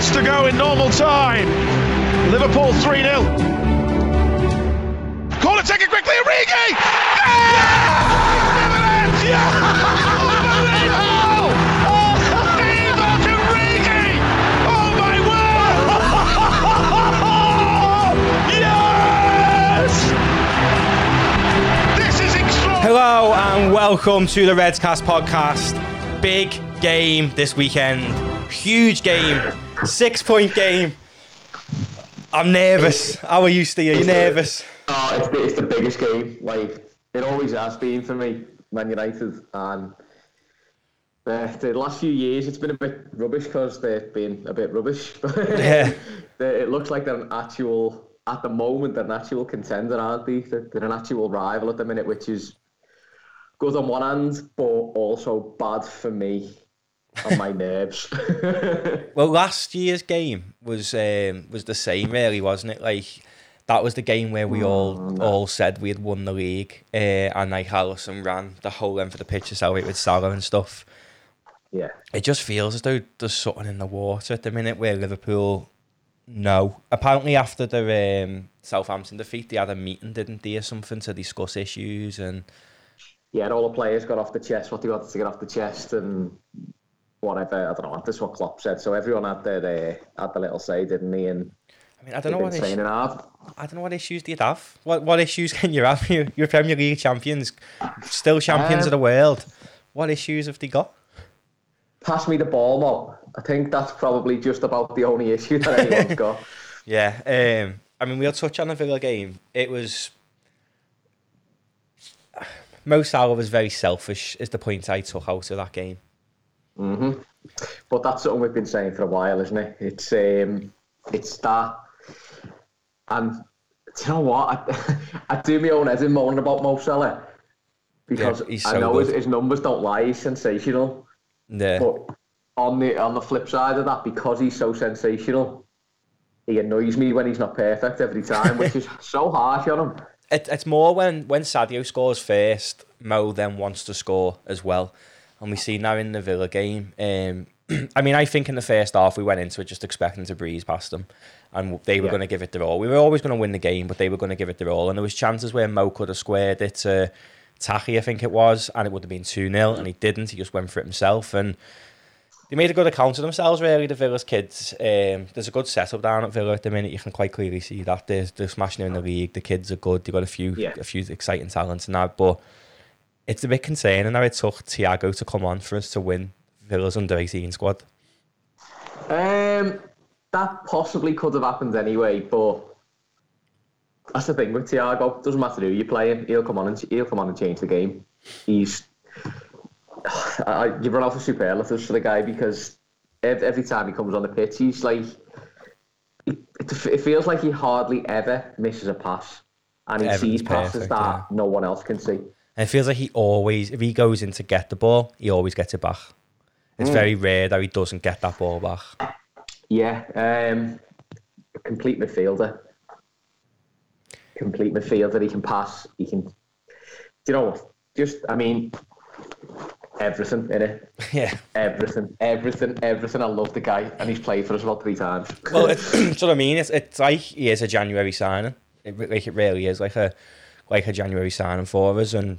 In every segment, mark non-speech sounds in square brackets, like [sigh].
minutes to go in normal time. Liverpool 3 0. Corner taken quickly, Origi! Yeah! yeah! Oh my word! Yes! This is extraordinary! Hello and welcome to the Redscast podcast. Big game this weekend. Huge game. Six point game. I'm nervous. How are you, Steve? Are you nervous? Oh, it's the, it's the biggest game. Like it always has been for me, Man United, and uh, the last few years it's been a bit rubbish because they've been a bit rubbish. [laughs] Yeah. It looks like they're an actual, at the moment, they're an actual contender, aren't they? They're, they're an actual rival at the minute, which is good on one hand, but also bad for me on my nerves. [laughs] Well, last year's game was um, was the same, really, wasn't it? Like that was the game where we all all said we had won the league, uh, and like Alisson ran the whole length of the pitch to celebrate with Salah and stuff. yeah. It just feels as though there's something in the water at the minute where Liverpool no. Apparently after the um, Southampton defeat, they had a meeting, didn't they, or something to discuss issues and yeah, and all the players got off the chest what they wanted to get off the chest and whatever. I don't know. That's what Klopp said. So everyone had their uh, had the little say, didn't they? And I mean I don't know what issues. I don't know what issues do you have. What what issues [laughs] can you have? You're, you're Premier League champions, still champions of the Um, world. What issues have they got? Pass me the ball, Mo. I think that's probably just about the only issue that anyone's got. [laughs] Yeah, um, I mean we'll touch on the Villa game. It was Mo Salah was very selfish. Is the point I took out of that game. But that's something we've been saying for a while, isn't it? It's um, it's that, and do you know what? I, [laughs] I do my own head in moaning about Mo Salah because Yeah, he's I know his, his numbers don't lie. He's sensational. Yeah. But on the on the flip side of that, because he's so sensational, he annoys me when he's not perfect every time, which is [laughs] so harsh on him. It, it's more when, when Sadio scores first, Mo then wants to score as well. And we see now in the Villa game. Um, [clears throat] I mean, I think in the first half we went into it just expecting to breeze past them, and they were Yeah. going to give it their all. We were always going to win the game, but they were going to give it their all. And there was chances where Mo could have squared it to Tahi, I think it was, and it would have been two 0 and he didn't. He just went for it himself, and they made a good account of themselves, really, the Villa's kids. Um, there's a good setup down at Villa at the minute. You can quite clearly see that. They're, they're smashing in the league. The kids are good. They've got a few Yeah. a few exciting talents and that. But it's a bit concerning how it took Thiago to come on for us to win Villa's under 18 squad. Um, that possibly could have happened anyway, but that's the thing with Thiago. Doesn't matter who you're playing, he'll come on and he'll come on and change the game. He's [sighs] I, you run out of superlatives for the guy because ev- every time he comes on the pitch, he's like it, feels like he hardly ever misses a pass, and he sees passes perfect, that yeah. no one else can see. And it feels like he always, if he goes in to get the ball, he always gets it back. It's very rare that he doesn't get that ball back. Yeah, um, complete midfielder. Complete midfielder. He can pass. He can. Do you know what? Just, I mean, everything in it. [laughs] Yeah. Everything, everything, everything. I love the guy, and he's played for us about three times. Well, [laughs] it's, that's [clears throat] what I mean. It's, it's like he is a January signing. It, like it really is like a like a January signing for us, and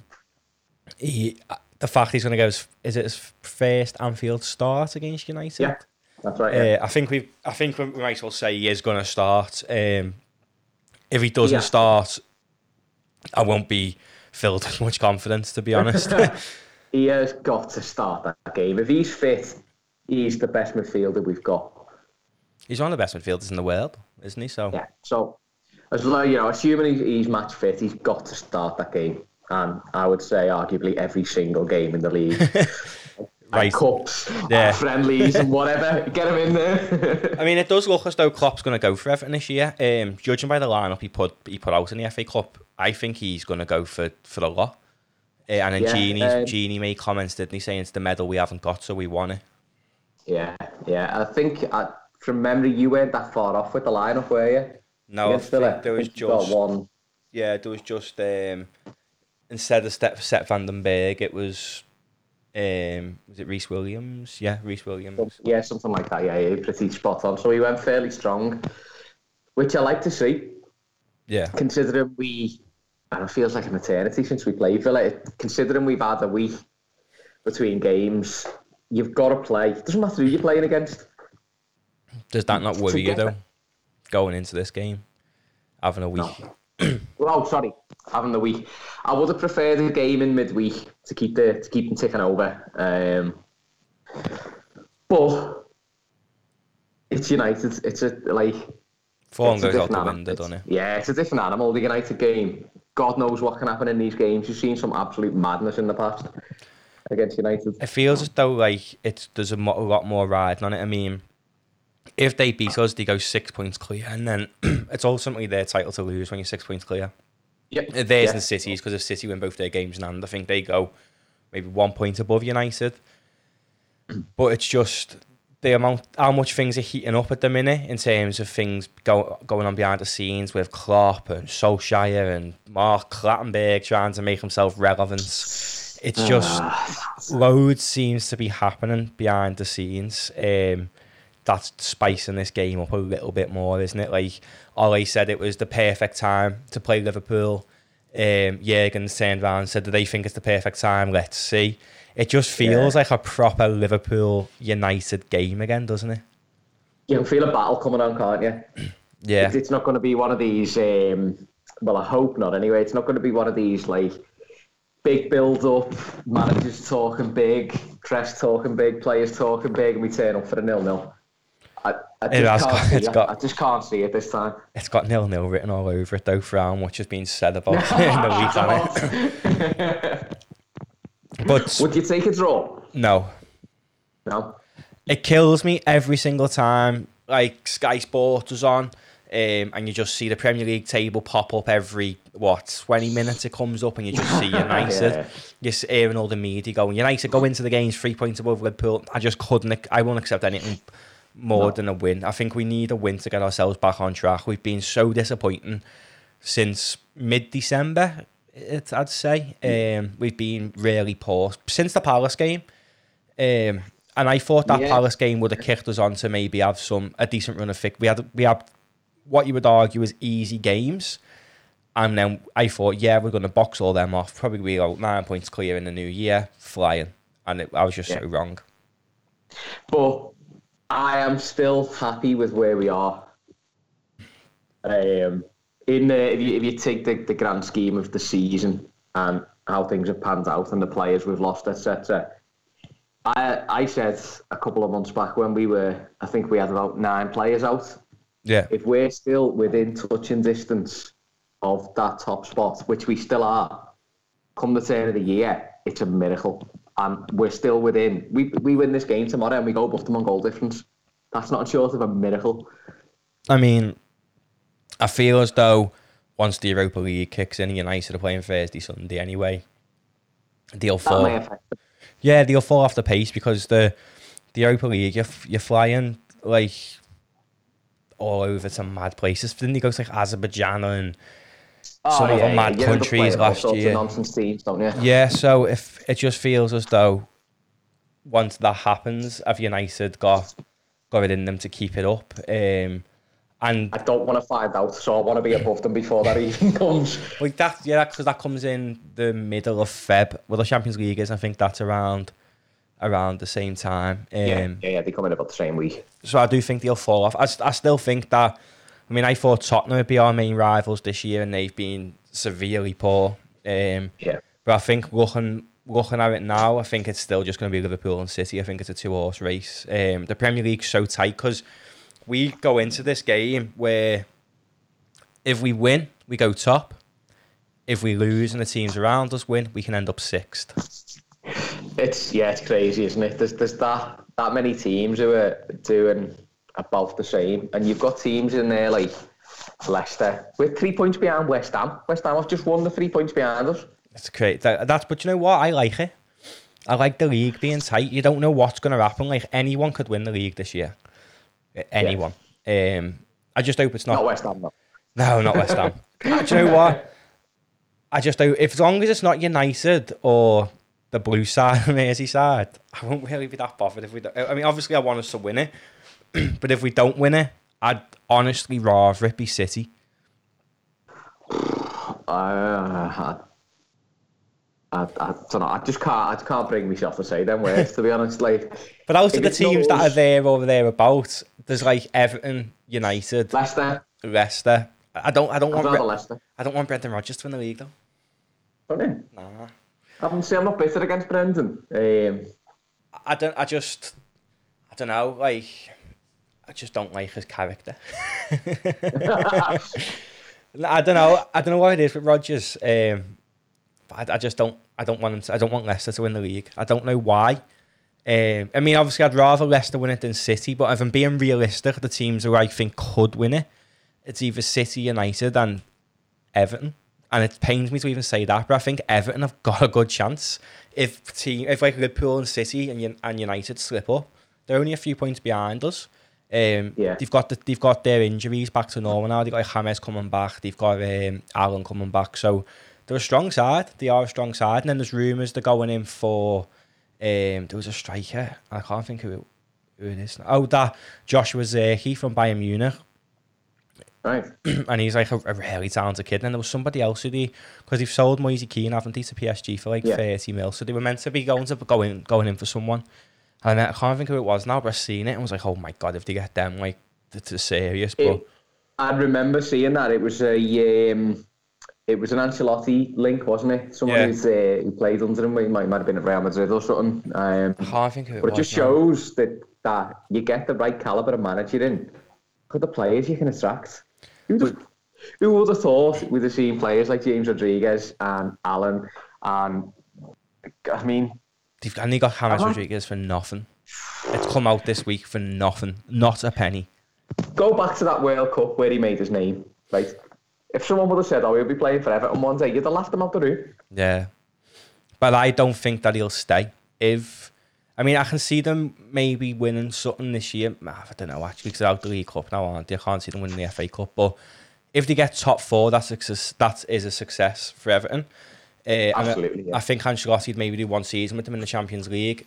he the fact he's going to go is it his first Anfield start against United? yeah, that's right. Yeah. Uh, I think we I think we might as well say he is going to start. Um, if he doesn't Yeah. start, I won't be filled [laughs] with much confidence, to be honest. [laughs] [laughs] he has got to start that game. If he's fit, he's the best midfielder we've got. he's one of the best midfielders in the world, isn't he? So Yeah. So, as long you know, assuming he's, he's match fit, he's got to start that game. And I would say, arguably, every single game in the league. [laughs] Right. Cups, Yeah. and friendlies, and whatever. [laughs] Get him in there. I mean, it does look as though Klopp's going to go for everything this year. Um, judging by the lineup he put he put out in the FA Cup, I think he's going to go for for the lot. Uh, and then Yeah, Gini's, um, Genie made comments, didn't he, saying it's the medal we haven't got, so we won it. yeah, yeah. I think, uh, from memory, you weren't that far off with the lineup, were you? No, I think there was think you got just one. yeah, there was just um, instead of Step Set Vandenberg, it was Um, was it Rhys Williams? Yeah, Rhys Williams. Yeah, something like that. Yeah, yeah, pretty spot on. So he went fairly strong, which I like to see, Yeah, considering we, and it feels like an eternity since we played Villa. Considering we've had a week between games, you've got to play. It doesn't matter who you're playing against. does that not worry you though? Going into this game, having a week. Oh, [clears throat] sorry, having the week. I would have preferred a game in midweek to keep the to keep them ticking over. Um, but it's United. It's a like Form goes out the window, doesn't it? Yeah, it's a different animal. The United game. God knows what can happen in these games. You've seen some absolute madness in the past against United. It feels as though like it's there's a, mo- a lot more riding on it. I mean, if they beat us, they go six points clear, and then [clears throat] it's ultimately their title to lose when you're six points clear. Yeah, Theirs yeah. and City's because if City win both their games in hand, I think they go maybe one point above United. [clears throat] But it's just the amount, how much things are heating up at the minute in terms of things go, going on behind the scenes with Klopp and Solskjaer and Mark Clattenburg trying to make himself relevant. It's just loads seems to be happening behind the scenes. Um, that's spicing this game up a little bit more, isn't it? Like Ole said, it was the perfect time to play Liverpool. Um, Jurgen turned around and said, "Do they think it's the perfect time? Let's see." It just feels Yeah. like a proper Liverpool United game again, doesn't it? You can feel a battle coming on, can't you? [clears throat] Yeah, It's, it's not going to be one of these. Um, well, I hope not. Anyway, it's not going to be one of these like big build up, managers talking big, press talking big, players talking big, and we turn up for a nil nil. I, I just It has can't got- see it's it. got- I just can't see it this time. it's got nil nil written all over it though, for how much has been said about [laughs] it in the week on it. [laughs] But Would you take a draw? no, No. it kills me every single time. Like Sky Sports is on, um, and you just see the Premier League table pop up every what twenty minutes. It comes up, and you just see [laughs] United. Yeah. You're hearing all the media going, "United go into the games three points above Liverpool." I just couldn't. I won't accept anything more No. than a win. I think we need a win to get ourselves back on track. We've been so disappointing since mid-December. It, I'd say um, we've been really poor since the Palace game. Um, and I thought that Yeah. Palace game would have kicked us on to maybe have some a decent run of fic. We had we had what you would argue is easy games, and then I thought, yeah, we're going to box all them off. Probably be about nine points clear in the new year, flying. And it, I was just Yeah. so wrong. But I am still happy with where we are. Um, in the, if you if you take the, the grand scheme of the season and how things have panned out and the players we've lost, etc. I I said a couple of months back when we were, I think we had about nine players out. Yeah, If we're still within touching distance of that top spot, which we still are, come the turn of the year, it's a miracle. And we're still within. We we win this game tomorrow and we go above them on goal difference. That's not short of a miracle. I mean, I feel as though once the Europa League kicks in, United are playing Thursday, Sunday anyway. They'll That fall. may affect. Yeah, they'll fall off the pace because the the Europa League, you're, you're flying like all over some mad places. Didn't you go to like Azerbaijan and some of the mad up countries last year? nonsense teams, don't you? Yeah, so if it just feels as though once that happens, have United got got it in them to keep it up? Um, and I don't want to find out, so I want to be above them before that even [laughs] comes. like that, yeah, because that comes in the middle of Feb. Well, the Champions League is, I think that's around around the same time. Um, yeah, yeah, yeah, they come in about the same week. So I do think they'll fall off. I, I still think that. I mean, I thought Tottenham would be our main rivals this year, and they've been severely poor. Um, Yeah. but I think looking looking at it now, I think it's still just going to be Liverpool and City. I think it's a two horse race. Um, the Premier League's so tight because we go into this game where if we win, we go top. If we lose and the teams around us win, we can end up sixth. It's yeah, it's crazy, isn't it? There's there's that that many teams who are doing about the same, and you've got teams in there like Leicester with three points behind West Ham. West Ham have just won the three points behind us. It's great. That, that's but you know what? I like it. I like the league being tight. You don't know what's going to happen. Like anyone could win the league this year. Anyone. Um, I just hope it's not. Not West Ham, no. No, not West Ham. [laughs] Do you know what? I just hope if as long as it's not United or the blue side [laughs] of Merseyside, I won't really be that bothered if we. Don't, I mean, obviously, I want us to win it, [clears throat] but if we don't win it, I'd honestly rather it be City. [sighs] Uh, I, I don't know. I just can't. I just can't bring myself to say them words. to be honest, [laughs] like. But out of the teams that are there over there about, there's like Everton, United, Leicester. Leicester. I don't. I don't I'd want. Bre- Leicester. I don't want Brendan Rodgers to win the league though. Don't you? Nah. I haven't seen. I'm not bitter against Brendan. Um, I don't. I just. I don't know. Like, I just don't like his character. [laughs] I don't know. I don't know what it is with Rodgers. Um, but I, I just don't. I don't want him. To, I don't want Leicester to win the league. I don't know why. Um, I mean, obviously, I'd rather Leicester win it than City. But if I'm being realistic, the teams who I think could win it, it's either City, United, and Everton. And it pains me to even say that, but I think Everton have got a good chance. If team, if like Liverpool and City and and United slip up, they're only a few points behind us. Um, Yeah. they've got the, they've got their injuries back to normal now. They've got James coming back. They've got um, Allan coming back. So they're a strong side. They are a strong side. And then there's rumours they're going in for. Um, there was a striker. I can't think who it, who it is. Oh, that Joshua Zirkzee from Bayern Munich right. [clears throat] and he's like a, a really talented kid. And then there was somebody else who they, because they've sold Moise Kean, haven't they, to PSG for like Yeah. 30 mil. So they were meant to be going to going going in for someone. And I can't think who it was now, but I seen it and was like, oh my god, if they get them, like, it's serious. But It, I remember seeing that. It was a. Um, it was an Ancelotti link, wasn't it? Someone Yeah. who's uh, who played under him. He might, might have been at Real Madrid or something. Um, I can't think who it but it just now. shows that that you get the right caliber of manager in. Look the players you can attract. Who, would- who would have thought we'd have seen players like James Rodriguez and Allan and I mean They've only got James Uh-huh. Rodriguez for nothing. It's come out this week for nothing. Not a penny. go back to that World Cup where he made his name, right? If someone would have said, "Oh, he'll be playing for Everton one day," you'd have laughed him out the room. Yeah. But I don't think that he'll stay. If I mean, I can see them maybe winning something this year. I don't know actually, because they're out the League Cup now, aren't they? I can't see them winning the FA Cup. But if they get top four, that's a, that is a success for Everton. Uh, and I- Absolutely, yeah. I think Ancelotti'd maybe do one season with them in the Champions League.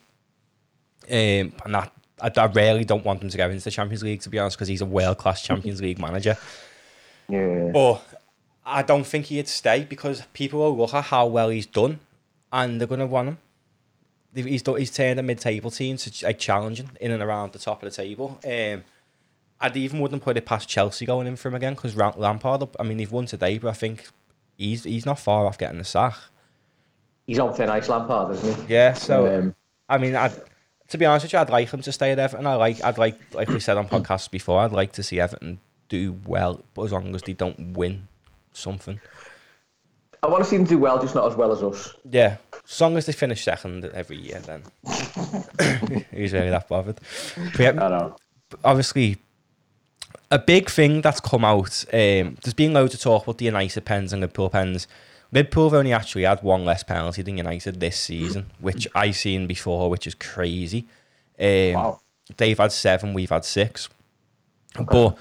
Um, and that, I, I really don't want them to go into the Champions League, to be honest, because he's a world class Champions League manager. Yeah. But I don't think he'd stay because people will look at how well he's done and they're going to want him. He's, done, he's turned a mid-table team to like challenging in and around the top of the table. Um, I'd even wouldn't put it past Chelsea going in for him again because Lampard. I mean, they've won today, but I think he's he's not far off getting the sack. He's on thin ice, Lampard, isn't he? Yeah, so Um, I mean, I'd, to be honest with you, I'd like him to stay at Everton. I like, I'd like, like we said on podcasts before, I'd like to see Everton do well, but as long as they don't win something. I want to see them do well, just not as well as us. Yeah, as long as they finish second every year, then [coughs] who's really that bothered? But yeah, know. obviously, a big thing that's come out. Um, there's been loads of talk about the United pens and Liverpool pens. Liverpool have only actually had one less penalty than United this season, [clears throat] which I've seen before, which is crazy. Um, Wow. They've had seven, we've had six. But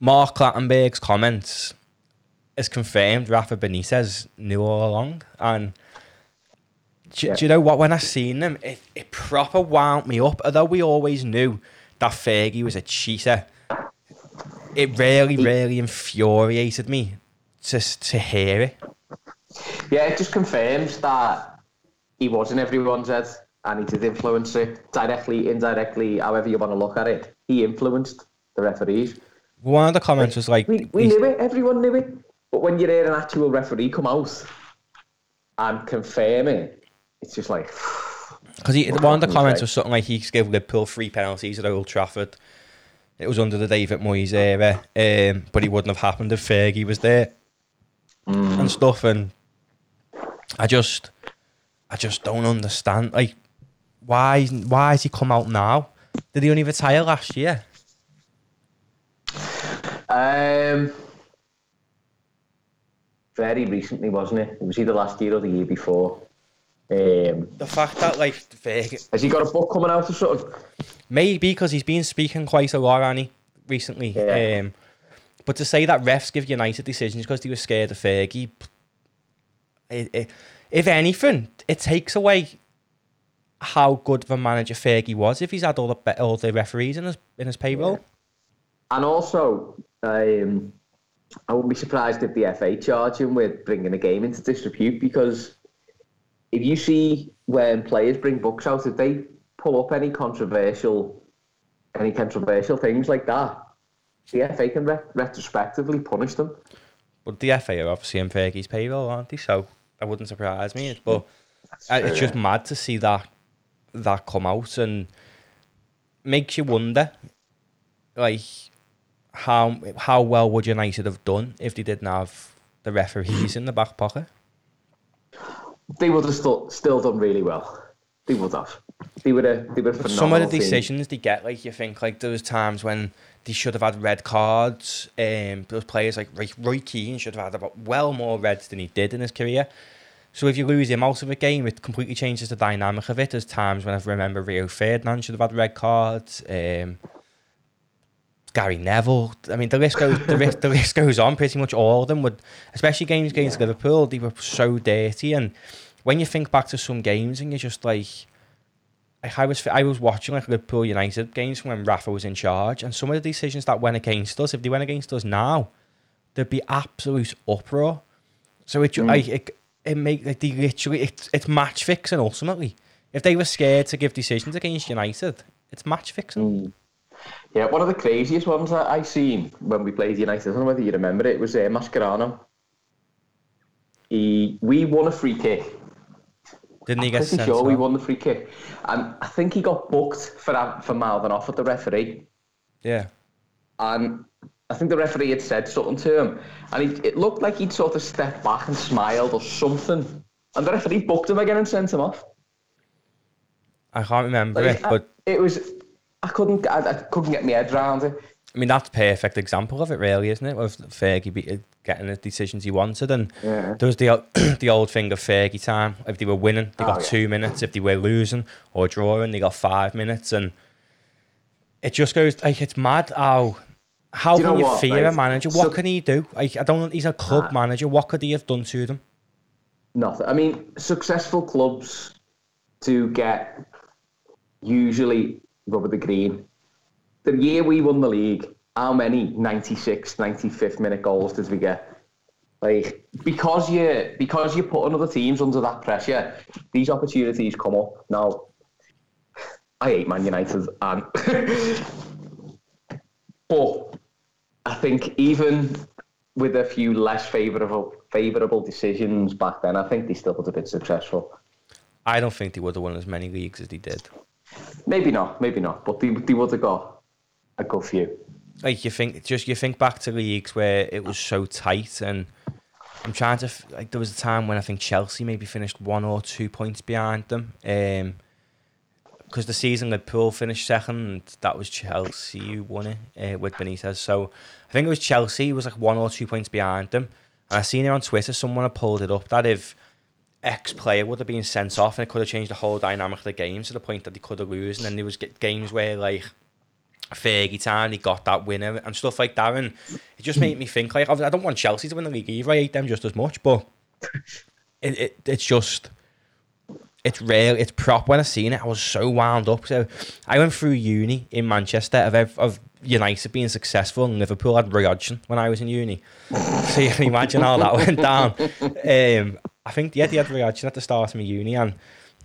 Mark Clattenburg's comments is confirmed Rafa Benitez knew all along. And do, Yeah. do you know what? When I seen them, it, it proper wound me up. Although we always knew that Fergie was a cheater, it really, really infuriated me to, to hear it. Yeah, it just confirms that he was in everyone's head and he did influence it directly, indirectly, however you want to look at it. He influenced the referees. One of the comments was like, We, we knew it, everyone knew it. But when you hear an actual referee come out and confirm it, it's just like, [sighs] Because one of the comments was something like he gave Liverpool three penalties at Old Trafford. It was under the David Moyes era, um, but it wouldn't have happened if Fergie was there and stuff. And I just, I just don't understand. Like, why, why has he come out now? Did he only retire last year? um, very recently, wasn't it? It was either last year or the year before. Um, The fact that like Fergie, has he got a book coming out or something? Maybe because he's been speaking quite a lot, Annie, recently. Yeah. Um, but to say that refs give United decisions because they were scared of Fergie, it, it, if anything, it takes away how good of a manager Fergie was if he's had all the all the referees in his in his payroll. And also, um, I wouldn't be surprised if the FA charge him with bringing a game into disrepute because if you see when players bring books out, if they pull up any controversial, any controversial things like that, the FA can re- retrospectively punish them. But the FA are obviously in Fergie's payroll, aren't they? So that wouldn't surprise me. But uh, it's just mad to see that that come out and makes you wonder, like how how well would United have done if they didn't have the referees in the back pocket? They would have still still done really well. They would have. They would have. They have. Some of the decisions they get, like you think, like there was times when they should have had red cards. Um, those players like Roy, Roy Keane should have had about well more reds than he did in his career. So if you lose him out of a game, it completely changes the dynamic of it. There's times when I remember Rio Ferdinand should have had red cards. Um, Gary Neville. I mean, the list goes the list, the list goes on. Pretty much all of them would, especially games against Liverpool, they were so dirty. And when you think back to some games, and you're just like, like I was I was watching like Liverpool United games when Rafa was in charge, and some of the decisions that went against us, if they went against us now, there'd be absolute uproar. So it Mm. like it it make like they literally it's it's match fixing ultimately. If they were scared to give decisions against United, it's match fixing. Yeah, one of the craziest ones that I seen when we played United. I don't know whether you remember it. Was uh, Mascherano. He we won a free kick. Didn't he get Pretty sure we off? won the free kick, and I think he got booked for for mouthing off at the referee. Yeah. and I think the referee had said something to him, and he, it looked like he'd sort of stepped back and smiled or something, and the referee booked him again and sent him off. I can't remember Like, it, but I- it was I couldn't I, I couldn't get my head around it. I mean that's a perfect example of it, really, isn't it? With Fergie be, getting the decisions he wanted, and Yeah. there was the [clears throat] the old thing of Fergie time. If they were winning, they Oh, got yeah. two minutes. If they were losing or drawing, they got five minutes, and it just goes like it's mad how. How you can you what, fear a manager? What So- can he do? Like, I don't. He's a club Ah. manager. What could he have done to them? Nothing. I mean, successful clubs to get usually rubber the green. The year we won the league, how many 96, 95th minute goals did we get? Like because you because you're putting other teams under that pressure, these opportunities come up. Now, I hate Man United, and [laughs] but I think even with a few less favourable favourable decisions back then, I think they still would have been successful. I don't think they would have won as many leagues as they did. Maybe not, maybe not, but they, they would have got a good few. like you think just you think back to leagues where it was so tight and I'm trying to like there was a time when I think Chelsea maybe finished one or two points behind them um because the season Liverpool finished second that was Chelsea who won it uh, with Benitez so I think it was Chelsea was like one or two points behind them and I seen it on Twitter someone had pulled it up that if X player would have been sent off and it could have changed the whole dynamic of the game to the point that they could have lose and then there was games where like Fergie time, he got that winner and stuff like that. And it just made me think like I don't want Chelsea to win the league either. I hate them just as much, but [laughs] it, it it's just it's real. It's prop. When I seen it, I was so wound up. So I went through uni in Manchester of of United being successful and Liverpool had Roy Hodgson when I was in uni. [laughs] so you can imagine how that went down. [laughs] Um, I think yeah, they had Roy Hodgson at the start of my uni and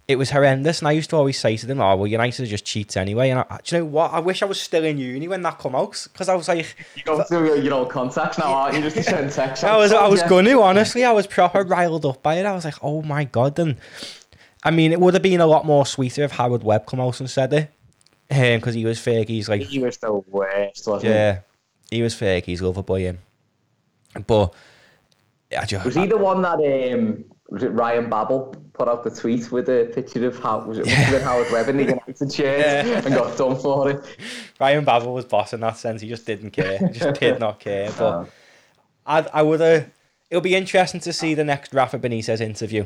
it was horrendous. And I used to always say to them, "Oh well, United are just cheats anyway." And I, do you know what? I wish I was still in uni when that come out because I was like, You go through your, old contacts now, aren't you? Just to send text. [laughs] I was I was Yeah. going to honestly. I was proper riled up by it. I was like, "Oh my god!" And I mean, it would have been a lot more sweeter if Howard Webb come out and said it, because he was Fergie's like He was the worst, yeah, he was Fergie's lover boy. Him, but I just? Was he the one that um was it Ryan Babel put out the tweet with a picture of how was it have Howard Webb in the United [laughs] shirt Yeah. and got done for it? Ryan Babel was boss in that sense. He just didn't care. He just did not care. [laughs] But Uh, I, I would have. It'll be interesting to see the next Rafa Benitez interview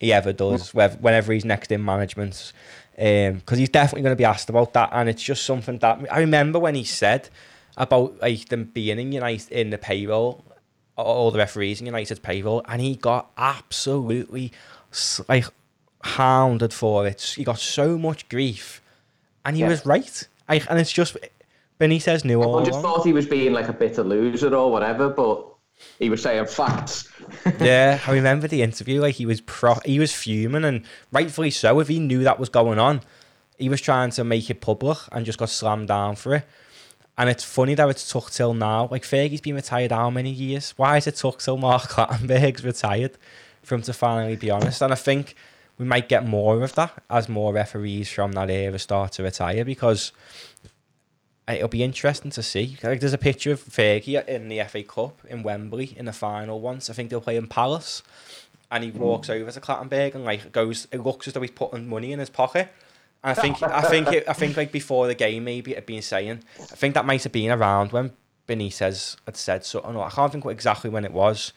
he ever does, whenever he's next in management, because he's definitely going to be asked about that, and it's just something that I remember when he said about like them being in United in the payroll, all the referees in United's payroll, and he got absolutely like hounded for it. He got so much grief, and he Yeah. was right. Like, and it's just Benitez knew all I just along. thought he was being like a bitter loser or whatever, but he was saying facts. [laughs] yeah, I remember the interview. Like he was pro, he was fuming, and rightfully so. If he knew that was going on, he was trying to make it public and just got slammed down for it. And it's funny that it's took till now. Like Fergie's been retired how many years? Why is it took till Mark Clattenburg's retired for him to finally be honest? And I think we might get more of that as more referees from that era start to retire because it'll be interesting to see. Like there's a picture of Fergie in the FA Cup in Wembley in the final once. I think they'll play in Palace, and he walks over to Clattenburg and like goes. It looks as though he's putting money in his pocket. I think I think it, I think like before the game maybe it had been saying. I think that might have been around when Benitez had said something. Or I can't think what exactly when it was.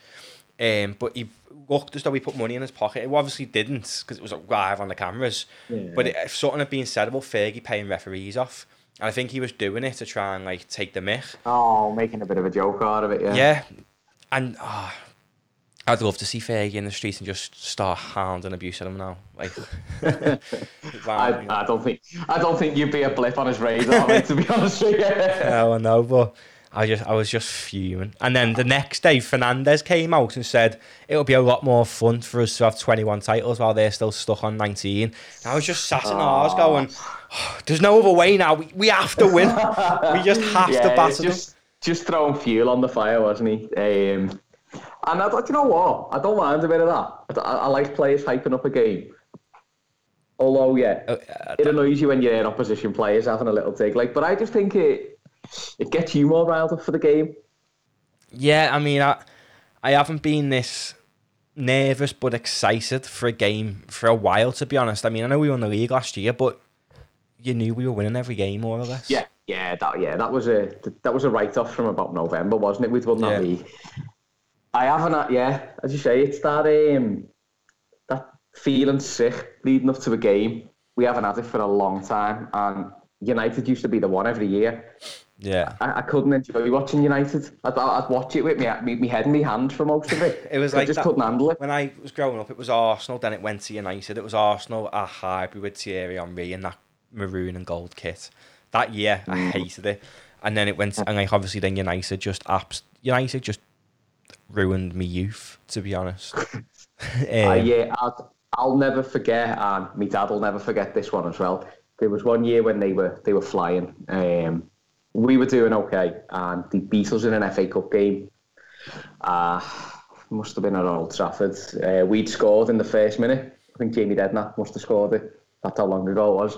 Um, but he looked as though he put money in his pocket. It obviously didn't because it was live on the cameras. But it, if something had been said about Fergie paying referees off, and I think he was doing it to try and like take the mick. Oh, making a bit of a joke out of it, yeah. Yeah, and oh, I'd love to see Fergie in the streets and just start hounding abuse at him now. Like, [laughs] I, I don't think I don't think you'd be a blip on his radar, mate, to be [laughs] honest with you. No, I know, but I just I was just fuming. And then the next day, Fernandes came out and said it'll be a lot more fun for us to have 21 titles while they're still stuck on 19. And I was just sat in ours going, "Oh, "There's no other way now. We, we have to win. we just [laughs] have to battle batter them." just just throwing fuel on the fire, wasn't he? Um, and I thought, you know what? I don't mind a bit of that. I, I like players hyping up a game. Although, yeah, Oh, uh, it annoys you when you're in opposition players having a little dig. Like, but I just think it it gets you more riled up for the game. Yeah, I mean, I I haven't been this nervous but excited for a game for a while, to be honest. I mean, I know we won the league last year, but you knew we were winning every game more or less. Yeah, yeah, that yeah, that was a that was a write off from about November, wasn't it? We'd won that Yeah. league. I haven't, had- yeah, as you say, it's that um, that feeling sick leading up to a game. We haven't had it for a long time, and United used to be the one every year. yeah. I, I couldn't enjoy watching United. I'd, I'd watch it with me, me, me head in my hand for most of it. [laughs] It was I like just that- couldn't handle it. When I was growing up, it was Arsenal, then it went to United. It was Arsenal, a hybrid with Thierry Henry and that maroon and gold kit. That year, I Mm. hated it. And then it went, and like obviously then United just apps, United just ruined me youth, to be honest. [laughs] [laughs] um, Uh, yeah, I'll, I'll never forget, and my dad will never forget this one as well. There was one year when they were they were flying. Um, we were doing okay, and the Beatles in an FA Cup game. Uh, must have been at Old Trafford. Uh, we'd scored in the first minute. I think Jamie Redknapp must have scored it. That's how long ago it was.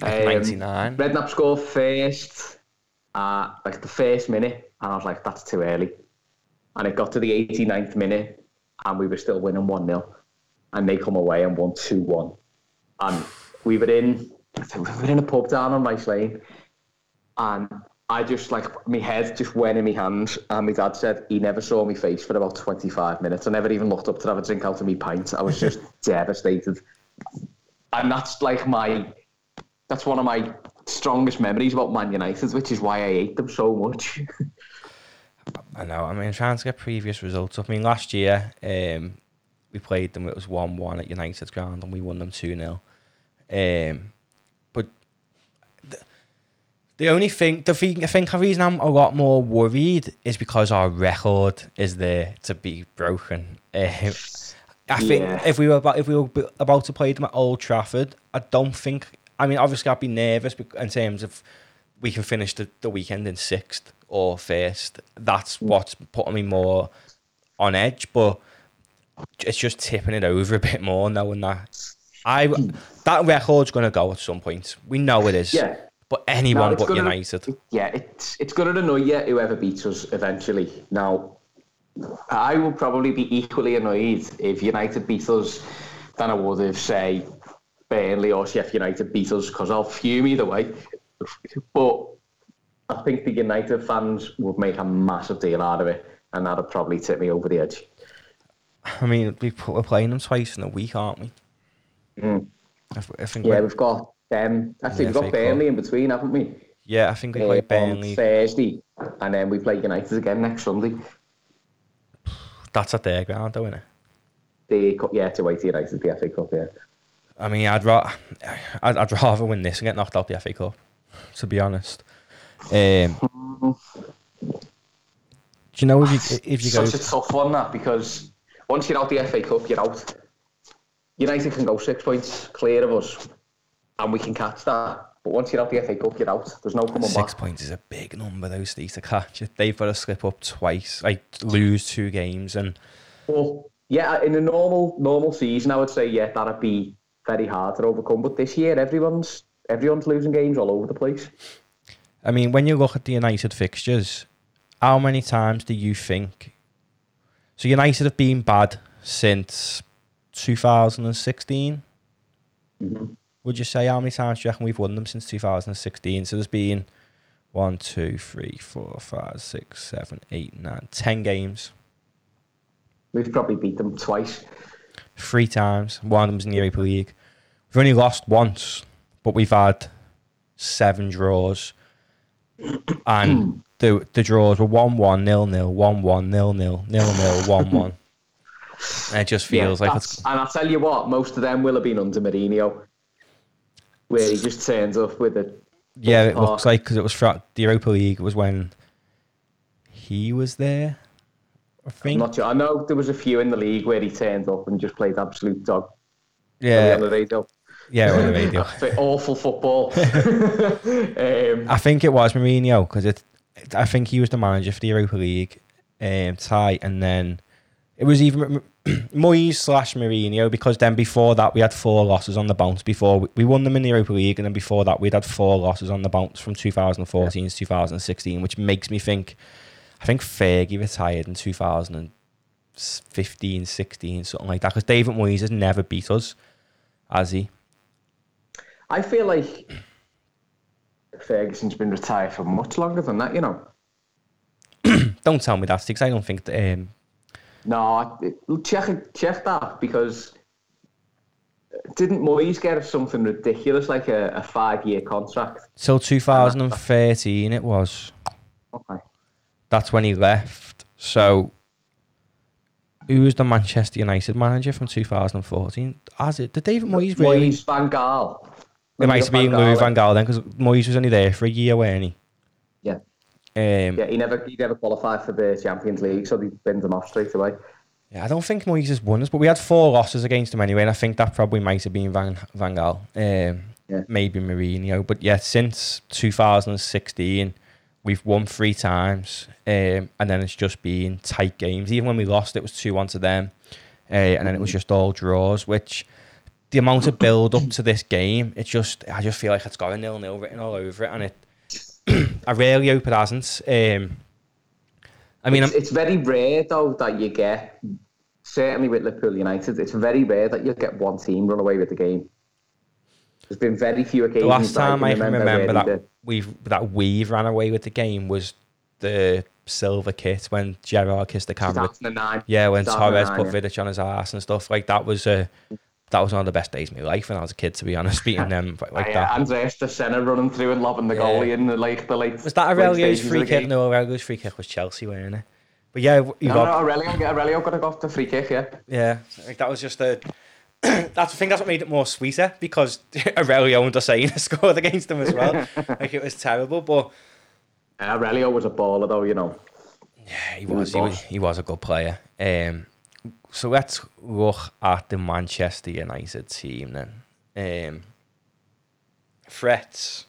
Like 99. Redknapp scored first, uh, like the first minute, and I was like, that's too early. And it got to the 89th minute, and we were still winning 1 0. And they come away and won 2 1. And we were in, we were in a pub down on Rice Lane, and I just like, my head just went in my hands. And my dad said he never saw my face for about 25 minutes. I never even looked up to have a drink out of my pint. I was just [laughs] devastated. And that's like my that's one of my strongest memories about Man United, which is why I hate them so much. [laughs] I know. I mean, trying to get previous results. I mean, last year um, we played them. It was one-one at United's ground, and we won them two 0 um, But the, the only thing, the thing, I think the reason I'm a lot more worried is because our record is there to be broken. [laughs] Um, I think Yeah. if we were about if we were about to play them at Old Trafford, I don't think. I mean, obviously, I'd be nervous in terms of we can finish the, the weekend in sixth or first. That's hmm. what's putting me more on edge. But it's just tipping it over a bit more, knowing that I hmm. that record's going to go at some point. We know it is. Yeah. But anyone it's but gonna- United. Yeah, it's it's going to annoy you whoever beats us eventually. Now, I will probably be equally annoyed if United beat us than I would if, say, Burnley or Sheffield United beat us because I'll fume either way. But I think the United fans would make a massive deal out of it, and that'd probably tip me over the edge. I mean, we put, we're playing them twice in a week, aren't we? Mm. I, I think. Yeah, we've got um, actually we've got. Burnley in between, haven't we? yeah, I think we Uh, play on Burnley. Thursday, and then we play United again next Sunday. That's at their ground, though, isn't it? the cup. Yeah, to wait to United the FA Cup. Yeah. I mean, I'd, ra- [sighs] I'd, I'd rather win this and get knocked out the FA Cup, to be honest. Um, do you know if you if you go? Such a tough one that because once you're out the FA Cup, you're out. United can go six points clear of us, and we can catch that. But once you're out the FA Cup, you're out. There's no coming Six back. points is a big number, though, Steve, to catch. They've got to slip up twice, like lose two games, and Well, yeah, in a normal normal season, I would say yeah, that'd be very hard to overcome. But this year, everyone's everyone's losing games all over the place. I mean, when you look at the United fixtures, how many times do you think? So United have been bad since 2016. Mm-hmm. Would you say how many times do you reckon we've won them since 2016? So there's been one, two, three, four, five, six, seven, eight, nine, ten games. We've probably beat them twice. Three times. One of them's in the Europa League. We've only lost once, but we've had seven draws. [clears throat] And the the draws were 1 1, 0 0, 1 1, 0 0, 0 0, 1 1. And it just feels Yeah, like it's. And I'll tell you what, most of them will have been under Mourinho, where he just turns up with a Yeah, it Oh. looks like because it was for the Europa League was when he was there. I I'm think. not sure. I know there was a few in the league where he turned up and just played absolute dog on yeah. Yeah, on the radio. [laughs] Awful football. [laughs] um, I think it was Mourinho because it, it- I think he was the manager for the Europa League um, tie, and then it was even [clears throat] Moyes slash Mourinho because then before that we had four losses on the bounce. Before we, we won them in the Europa League, and then before that we'd had four losses on the bounce from 2014 to 2016, which makes me think. I think Fergie retired in 2015, 16, something like that. Because David Moyes has never beat us, has he? I feel like Ferguson's been retired for much longer than that, you know. [clears throat] Don't tell me that, because I don't think that, um, No, check check that because didn't Moyes get something ridiculous like a, a five year contract? till 2013 it was. Okay. That's when he left. So, who was the Manchester United manager from 2014? As it, did David Moyes really? Moyes, Van Gaal. It might have been Louis Van Gaal then, because Moyes was only there for a year, weren't he? Yeah, Um, yeah. He never he never qualified for the Champions League, so they binned him off straight away. yeah, I don't think Moyes has won us, but we had four losses against him anyway, and I think that probably might have been Van, Van Gaal. Um, Yeah. Maybe Mourinho. But yeah, since 2016, we've won three times, um, and then it's just been tight games. Even when we lost, it was 2 1 to them, uh, and then it was just all draws, which the amount of build up to this game, it just, I just feel like it's got a nil nil written all over it, and it, [clears throat] I really hope it hasn't. Um, I mean, It's, it's very rare though that you get certainly with Liverpool United. It's very rare that you get one team run away with the game. There's been very few occasions. the last time I can can remember where that we've that we've ran away with the game was the silver kit when Gerrard kissed the camera. Yeah, when Torres put. Vidic on his ass and stuff like that was uh, that was one of the best days of my life when I was a kid. To be honest, beating [laughs] them like Uh, that. Andres de Senna running through and lobbing the Yeah. goalie in the like the late. Was that Aurelio's free kick? No, Aurelio's free kick was Chelsea, weren't it? But yeah, you No, got no, Aurelio, Aurelio got off the free kick, yeah. yeah. Like that was just a. [clears throat] that's I think that's what made it more sweeter because [laughs] Aurelio and Dossena [laughs] scored against them as well. like it was terrible, but Uh, Aurelio was a baller though, you know. Yeah, he was. He boss. was, he was a good player. Um, so let's look at the Manchester United team then. Um, threats,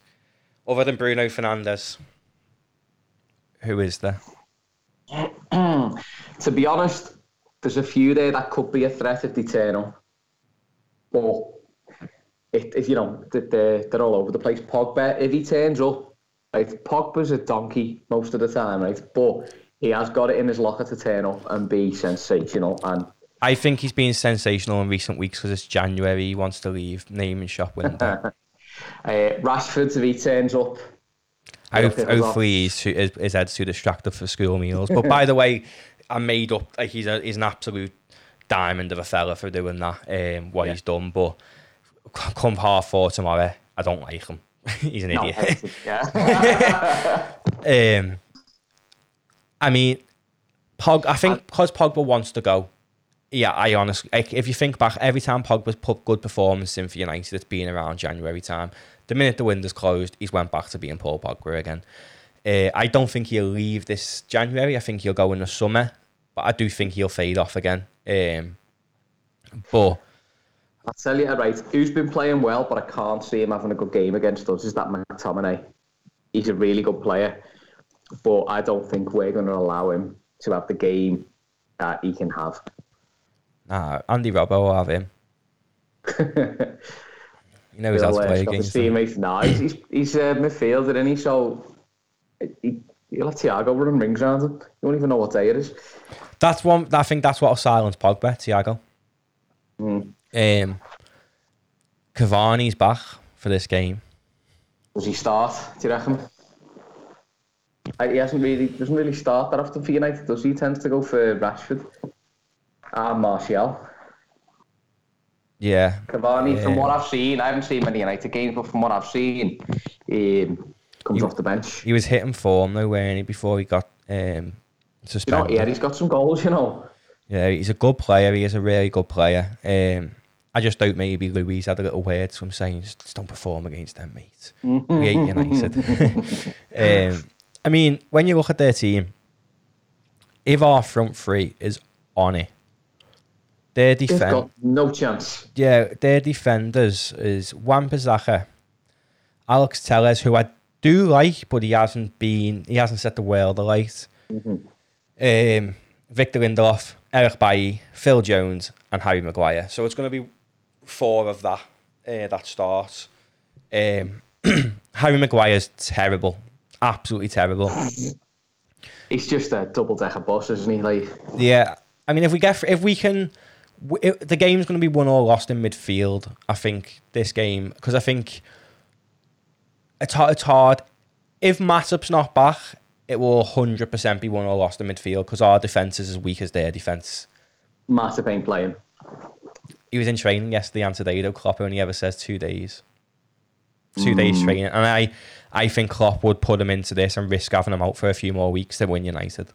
other than Bruno Fernandes, who is there? [clears throat] To be honest, there's a few there that could be a threat if they turn up. But it, it you know, they- they're, they're all over the place. Pogba, if he turns up, right, Pogba's a donkey most of the time, right? But he has got it in his locker to turn up and be sensational. And I think he's been sensational in recent weeks because it's January. He wants to leave name and shop window. [laughs] uh, Rashford, if he turns up, hope, Yeah, it was hopefully he's too, his, his head's too distracted for school meals. But by the way, [laughs] I made up like he's a, he's an absolute diamond of a fella for doing that. Um, what Yeah. he's done, but come half four tomorrow, I don't like him. [laughs] he's an idiot. yeah. um, I mean, Pog. I think because Pogba wants to go, yeah, I honestly, like, if you think back, every time Pogba's put good performance in for United, it's been around January time. The minute the window's closed, he's went back to being Paul Pogba again. Uh, I don't think he'll leave this January. I think he'll go in the summer, but I do think he'll fade off again. Um, but I'll tell you right, who's been playing well, but I can't see him having a good game against us is that McTominay. He's a really good player, but I don't think we're going to allow him to have the game that he can have. nah, Andy Robbo will have him. [laughs] you know he's had to uh, play against him. teammates. No, he's, he's, he's a midfielder, isn't he? So he, he'll have Thiago running rings around him. You won't even know what day it is. That's one. I think that's what will silence Pogba, Thiago. Mm. Um, Cavani's back for this game. Does he start? Do you reckon? Uh, He hasn't really doesn't really start that often for United, does he? He tends to go for Rashford and Martial. Yeah, Cavani, from what I've seen, I haven't seen many United games, but from what I've seen, um, comes off the bench. he was hitting form though, weren't he, before he got um, You know, suspended. yeah, he's got some goals. You know, Yeah, he's a good player. He is a really good player. Um, I just don't maybe Louise had a little word from saying just, just don't perform against them, mate. [laughs] we hate United. [laughs] um, I mean, when you look at their team, if our front three is on it, their defense, got no chance. yeah, their defenders is Bissaka, Alex Telles, who I do like, but he hasn't been, he hasn't set the world alight. Um, Victor Lindelof, Eric Bailly, Phil Jones, and Harry Maguire. So it's going to be four of that uh, that starts. Um, [clears throat] Harry Maguire's terrible, absolutely terrible. [sighs] He's just a double decker bus, isn't he? Like, Yeah, I mean, if we get if we can, it, the game's going to be won or lost in midfield. I think this game because I think it's hard. It's hard. If Matip's not back, it will hundred percent be won or lost in midfield because our defense is as weak as their defense. Matip ain't playing. He was in training yesterday and today. Though Klopp only ever says two days. Two days hmm. training, and I, I think Klopp would put him into this and risk having him out for a few more weeks to win United.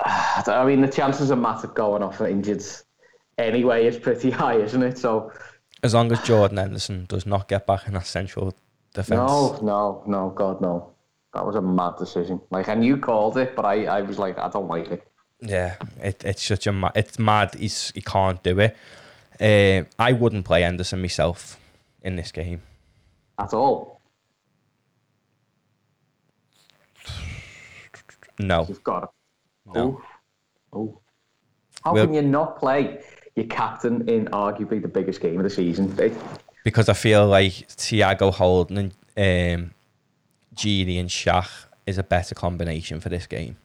I mean, the chances of Matip going off injured anyway is pretty [laughs] high, isn't it? So, As long as Jordan Henderson does not get back in that central defense. no, no, no, God, no. That was a mad decision. Like, and you called it, but I, I was like, I don't like it. Yeah, it, it's such a ma- it's mad. He's he can't do it. Uh, I wouldn't play Henderson myself in this game. At all. No, You've got to. no. Oh. oh. How Well- can you not play your captain in arguably the biggest game of the season? Because I feel like Thiago Holden and um, Gini and Shaq is a better combination for this game.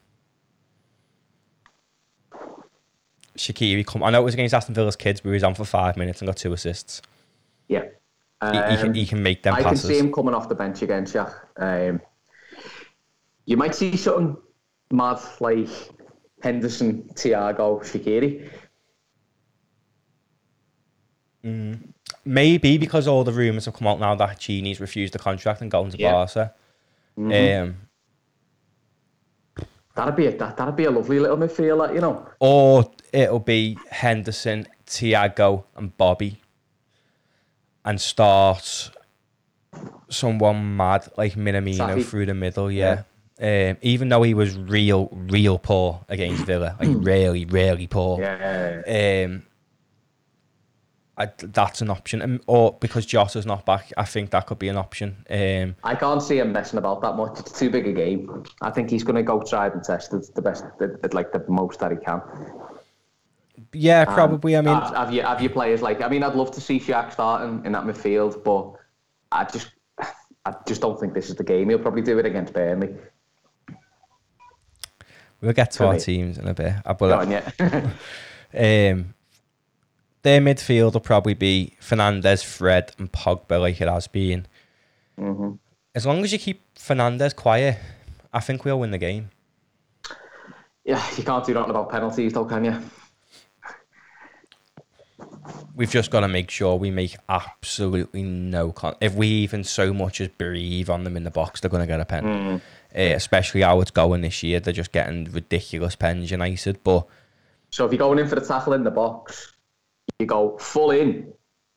Shaqiri, come. I know it was against Aston Villa's kids, but he was on for five minutes and got two assists. yeah. He, he, can, Um, he can make them I can see him coming off the bench again, Shaq. Um, you might see something mad like Henderson, Thiago, Shaqiri. Maybe because all the rumours have come out now that Gini's refused the contract and gone to Yeah. Barca. Um, That'd be a that, that'd be a lovely little midfielder, you know. or it'll be Henderson, Thiago, and Bobby, and start someone mad like Minamino Safi. through the middle. Yeah. Um, even though he was real, real poor against Villa, like really, really poor. Yeah. Um, I, that's an option, Um, or because Jota's not back, I think that could be an option. Um, I can't see him messing about that much. It's too big a game. I think he's going to go tried and tested the best, the, the, like the most that he can. Yeah, probably. I mean, have, have you have your players like? I mean, I'd love to see Shaq starting in that midfield, but I just, I just don't think this is the game. He'll probably do it against Burnley. we'll get to our teams in a bit. Uh, Go But on, yeah. [laughs] Um, their midfield will probably be Fernandes, Fred, and Pogba, like it has been. Mm-hmm. As long as you keep Fernandes quiet, I think we'll win the game. yeah, you can't do nothing about penalties, though, can you? We've just got to make sure we make absolutely no con. If we even so much as breathe on them in the box, they're going to get a pen. Mm. Uh, especially how it's going this year, they're just getting ridiculous pens United. But So if you're going in for the tackle in the box, you go full in,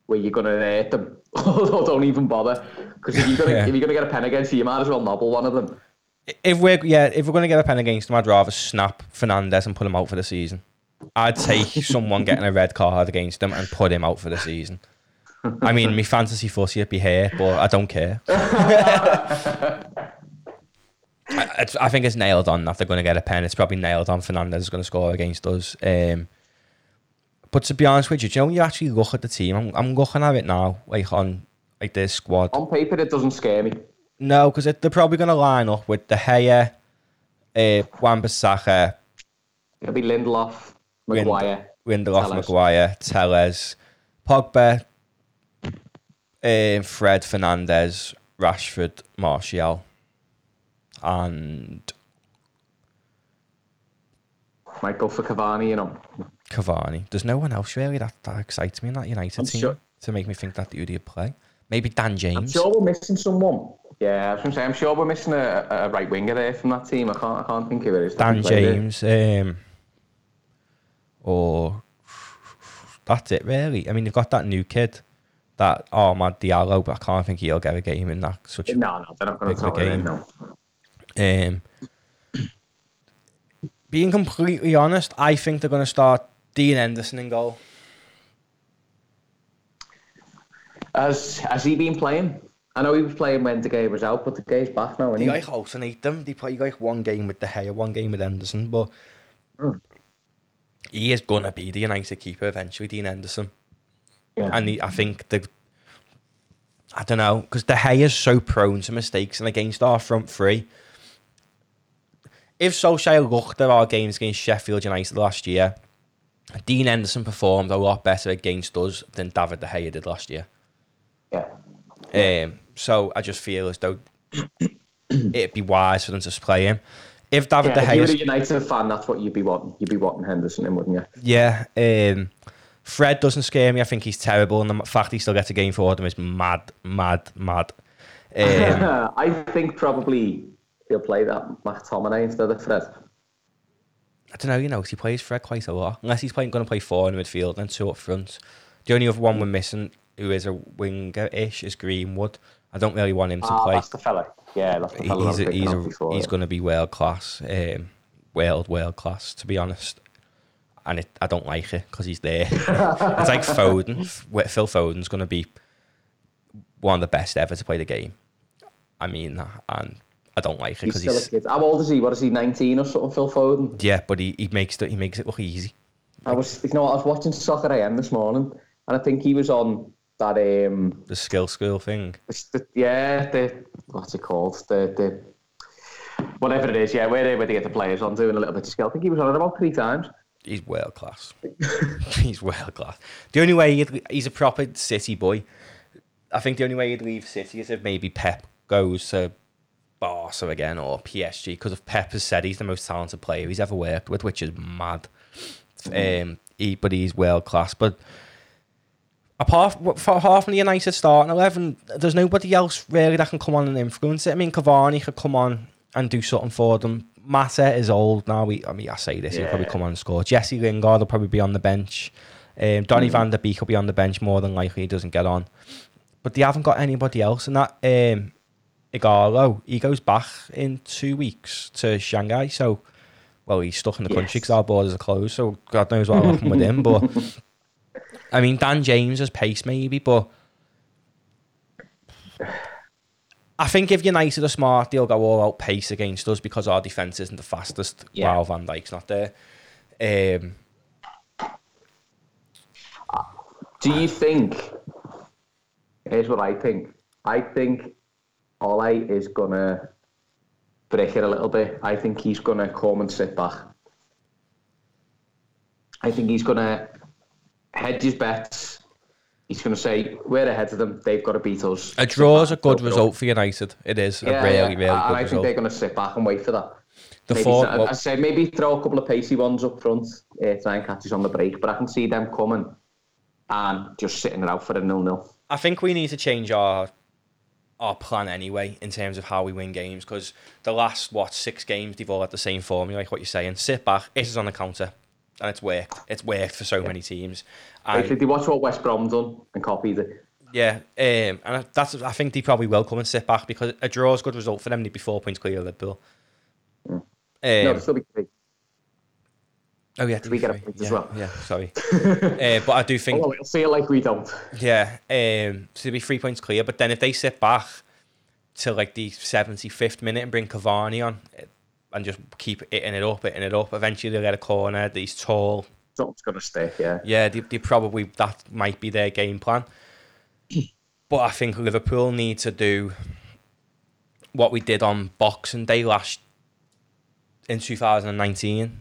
where you're gonna hurt them, [laughs] or don't even bother. Because if you're gonna [laughs] Yeah. if you're gonna get a pen against you, you might as well nobble one of them. If we're yeah, if we're gonna get a pen against him, I'd rather snap Fernandes and put him out for the season. I'd take someone getting a red card against them and put him out for the season. I mean, my fantasy fussy would be here, but I don't care. I, I think it's nailed on that they're going to get a pen. It's probably nailed on Fernandes is going to score against us. Um, but to be honest with you, do you know when you actually look at the team, I'm, I'm looking at it now, like on like this squad. On paper, it doesn't scare me. No, because they're probably going to line up with De Gea, uh, Wan-Bissaka, It'll be Lindelof, Lind- Maguire. Lindelof, Telles. Maguire, Telles, Pogba, uh, Fred Fernandes, Rashford, Martial, and Might go for Cavani, you know. Cavani. There's no one else really that, that excites me in that United I'm team sure- to make me think that Udi would play. Maybe Dan James. I'm sure we're missing someone. Yeah, I was going to say, I'm sure we're missing a, a right winger there from that team. I can't, I can't think of it. Is Dan he played there? James. Um, or that's it really. I mean, you've got that new kid, that Amad Diallo, but I can't think he'll get a game in that such No, no, they're not going to throw in, no. Um, being completely honest, I think they're going to start Dean Henderson in goal. Has, has he been playing? I know he was playing when the game was out, but the game's back now, isn't he? like alternate them. They play like one game with De Gea, one game with Henderson, but Mm. He is going to be the United keeper eventually, Dean Henderson. Yeah. And he, I think the I don't know because De Gea is so prone to mistakes, and against our front three. If Solskjaer looked at our games against Sheffield United last year, Dean Henderson performed a lot better against us than David De Gea did last year. yeah. Um, so I just feel as though [coughs] it'd be wise for them to play him. If David yeah De if you're a United fan, that's what you'd be wanting. You'd be wanting Henderson in, wouldn't you? yeah, um, Fred doesn't scare me. I think he's terrible, and the fact he still gets a game for them is mad, mad, mad. Um, [laughs] I think probably he'll play that McTominay instead of Fred. I don't know, you know, 'cause he plays Fred quite a lot. Unless he's playing, going to play four in the midfield and two up front. The only other one we're missing, who is a winger-ish, is Greenwood. I don't really want him to Ah, play. that's the fella. Yeah, that's the fella. I was he's a, he's a, he's yeah. going to be world class, um, world world class to be honest. And it, I don't like it because he's there. [laughs] it's like Foden. Phil Foden's going to be one of the best ever to play the game. I mean and I don't like it because he's, kid. How old is he? What is he? 19 or something? Phil Foden. yeah, but he, he makes it he makes it look easy. I was, you know, I was watching Soccer AM this morning, and I think he was on that. Um, The skill school thing. the, [laughs] yeah, the what's it called? The the whatever it is. Yeah, where they where they get the players on doing a little bit of skill. I think he was on it about three times. He's world class. [laughs] he's world class. The only way he's a proper City boy. I think the only way he'd leave City is if maybe Pep goes to Barca again or PSG because if Pep has said he's the most talented player he's ever worked with, which is mad. Um, he, but he's world class. But apart half of the United starting eleven, there's nobody else really that can come on and influence it. I mean, Cavani could come on and do something for them. Mata is old now. We, I mean, I say this, he'll probably come on and score. Jesse Lingard will probably be on the bench. Um, Donny van der Beek will be on the bench more than likely. He doesn't get on, but they haven't got anybody else. And that um, Ighalo, he goes back in two weeks to Shanghai. So, well, he's stuck in the country because our borders are closed. So God knows what will happen with him. But [laughs] I mean, Dan James has pace maybe, but I think if United are smart, they'll go all out pace against us because our defence isn't the fastest Yeah. while Van Dijk's not there. Um, Do you think? Here's what I think. I think Ole is gonna break it a little bit. I think he's gonna come and sit back. I think he's gonna hedge his bets. He's gonna say we're ahead of them. They've got to beat us. a draw is a good soak it up. result for United. It is Yeah, a really, yeah. really and good I think result. they're gonna sit back and wait for that. The maybe, four, I well, say maybe throw a couple of pacey ones up front, uh, try and catch us on the break. But I can see them coming and just sitting it out for a nil-nil. I think we need to change our our plan anyway in terms of how we win games because the last what six games they've all had the same formula, like what you're saying. Sit back, it is on the counter, and it's worked. It's worked for so many teams. And Basically, they watch what West Brom done and copied it. yeah, um, and that's I think they probably will come and sit back because a draw is a good result for them. They'd be four points clear of Liverpool. Um, no, still be three. oh yeah, we get a point yeah, as well? Yeah, sorry. [laughs] uh, but I do think Although it'll feel like we don't. Yeah, um, so they'll be three points clear. But then if they sit back till like the 75th minute and bring Cavani on and just keep hitting it up, hitting it up, eventually they'll get a corner. He's tall. Something's going to stick, yeah. Yeah, they, they probably, that might be their game plan. [clears throat] but I think Liverpool need to do what we did on Boxing Day last in 2019.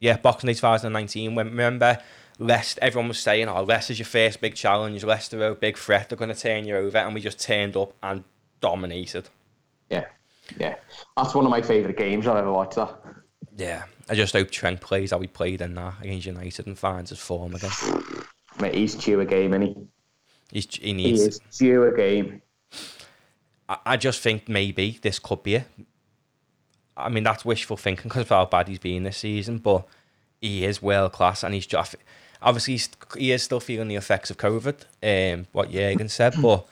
Yeah, Boxing Day 2019. When remember, Leicester, everyone was saying, "Oh, Leicester's your first big challenge. Leicester are a big threat. They're going to turn you over," and we just turned up and dominated. Yeah, yeah. That's one of my favourite games I've ever watched. That. Yeah, I just hope Trent plays how he played in that against United and finds his form again. [sighs] Mate, he's due a game, and he He's, he he is due a game. I, I just think maybe this could be it. I mean, that's wishful thinking because of how bad he's been this season, but he is world class and he's just obviously he's, he is still feeling the effects of COVID. Um, what Jurgen said, [clears throat] but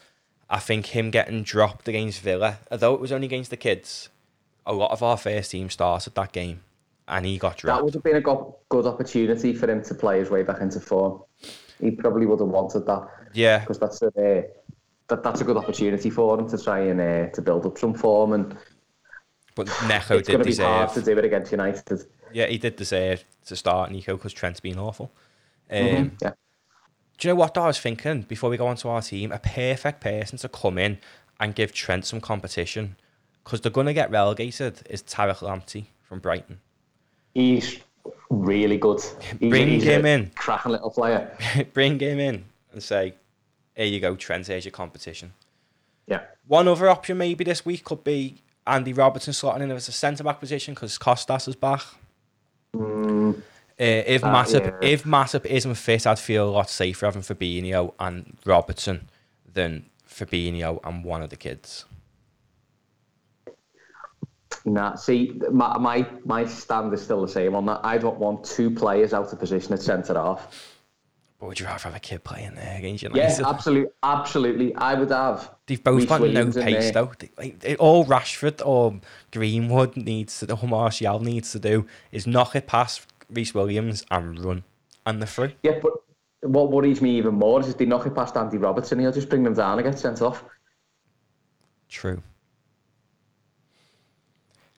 I think him getting dropped against Villa, although it was only against the kids, a lot of our first team started that game, and he got dropped. That would have been a go- good opportunity for him to play his way back into form. He probably would have wanted that yeah, because that's a uh, that, that's a good opportunity for him to try and uh, to build up some form. And but [sighs] Neco it's going did to be hard to do it against United. Yeah, he did deserve to start Neco because Trent's been awful. Um, Mhm, yeah. Do you know what I was thinking before we go on to our team? A perfect person to come in and give Trent some competition because they're going to get relegated is Tariq Lamptey from Brighton. He's really good. He's, Bring he's him a in. cracking little player. [laughs] Bring him in and say, here you go, Trent, here's your competition. Yeah. One other option maybe this week could be Andy Robertson slotting in as a centre back position because Costas is back. Mm, Uh, if Matip yeah. if Matip isn't fit, I'd feel a lot safer having Fabinho and Robertson than Fabinho and one of the kids. nah, see, my, my my stand is still the same on that. I don't want two players out of position at centre half. But would you rather have a kid playing there against Yeah, United? [laughs] absolutely, absolutely. I would have. They've both got no pace though. They, like, they- all Rashford or Greenwood needs to, or Martial needs to do is knock it past Rhys Williams and run, and the free. Yeah, but what worries me even more is if they knock it past Andy Robertson, he'll just bring them down and get sent off. True.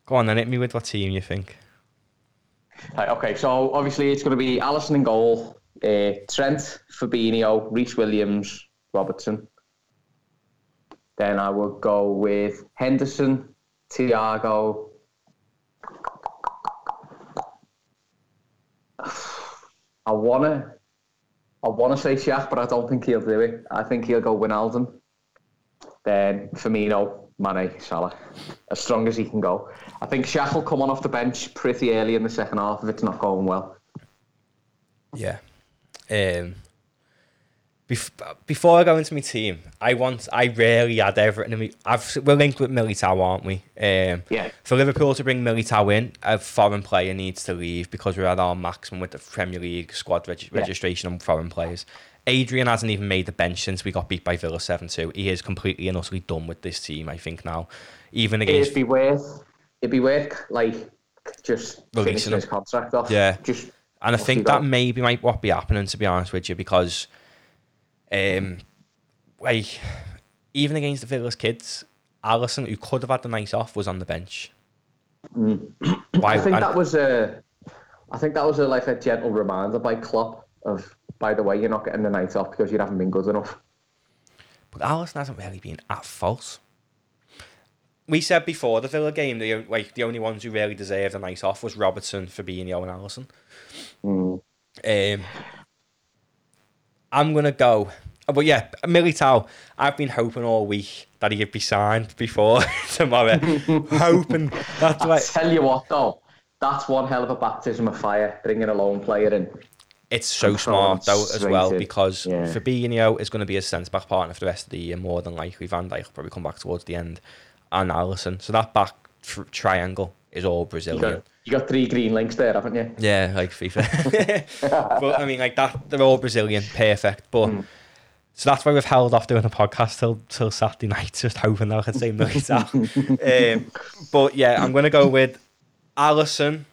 Go on then, hit me with what team you think. Right, okay, so obviously it's going to be Alisson in goal, uh, Trent, Fabinho, Rhys Williams, Robertson. Then I will go with Henderson, Thiago. I wanna, I wanna say Shaq, but I don't think he'll do it. I think he'll go Wijnaldum. Then Firmino, Mane, Salah, as strong as he can go. I think Shaq will come on off the bench pretty early in the second half if it's not going well. Yeah. Um. Bef- before I go into my team, I want I rarely had Everton. In me. I've we're linked with Militao, aren't we? Um, Yeah. For Liverpool to bring Militao in, a foreign player needs to leave because we're at our maximum with the Premier League squad reg- Yeah. registration on foreign players. Adrian hasn't even made the bench since we got beat by Villa 7 2. He is completely and utterly done with this team, I think, now. Even against. It'd be worth, it'd be worth like just Releasing his contract off. Yeah. Just And I think that maybe might what be happening to be honest with you because um like even against the Villa's kids, Alisson, who could have had the night off, was on the bench. Why Mm. I think and- that was a, I think that was a like a gentle reminder by Klopp of, by the way, you're not getting the night off because you haven't been good enough. but Alisson hasn't really been at fault. We said before the Villa game, the like the only ones who really deserved a night off was Robertson, Fabinho, and Alisson. Mm. Um, I'm gonna go, but yeah, Militao. I've been hoping all week that he'd be signed before [laughs] tomorrow, [laughs] hoping that's I like tell you what though, that's one hell of a baptism of fire bringing a lone player in. it's so I'm smart though as well in. because Yeah. Fabinho is going to be a centre back partner for the rest of the year more than likely. Van Dijk will probably come back towards the end, and Alisson. So that back triangle is all You Brazilian. got, you got three green links there, haven't you? Yeah, like FIFA. [laughs] but I mean, like that, they're all Brazilian, perfect. But so that's why we've held off doing a podcast till till Saturday night, just hoping that I can say Militao. [laughs] um, but yeah, I'm gonna go with Alisson,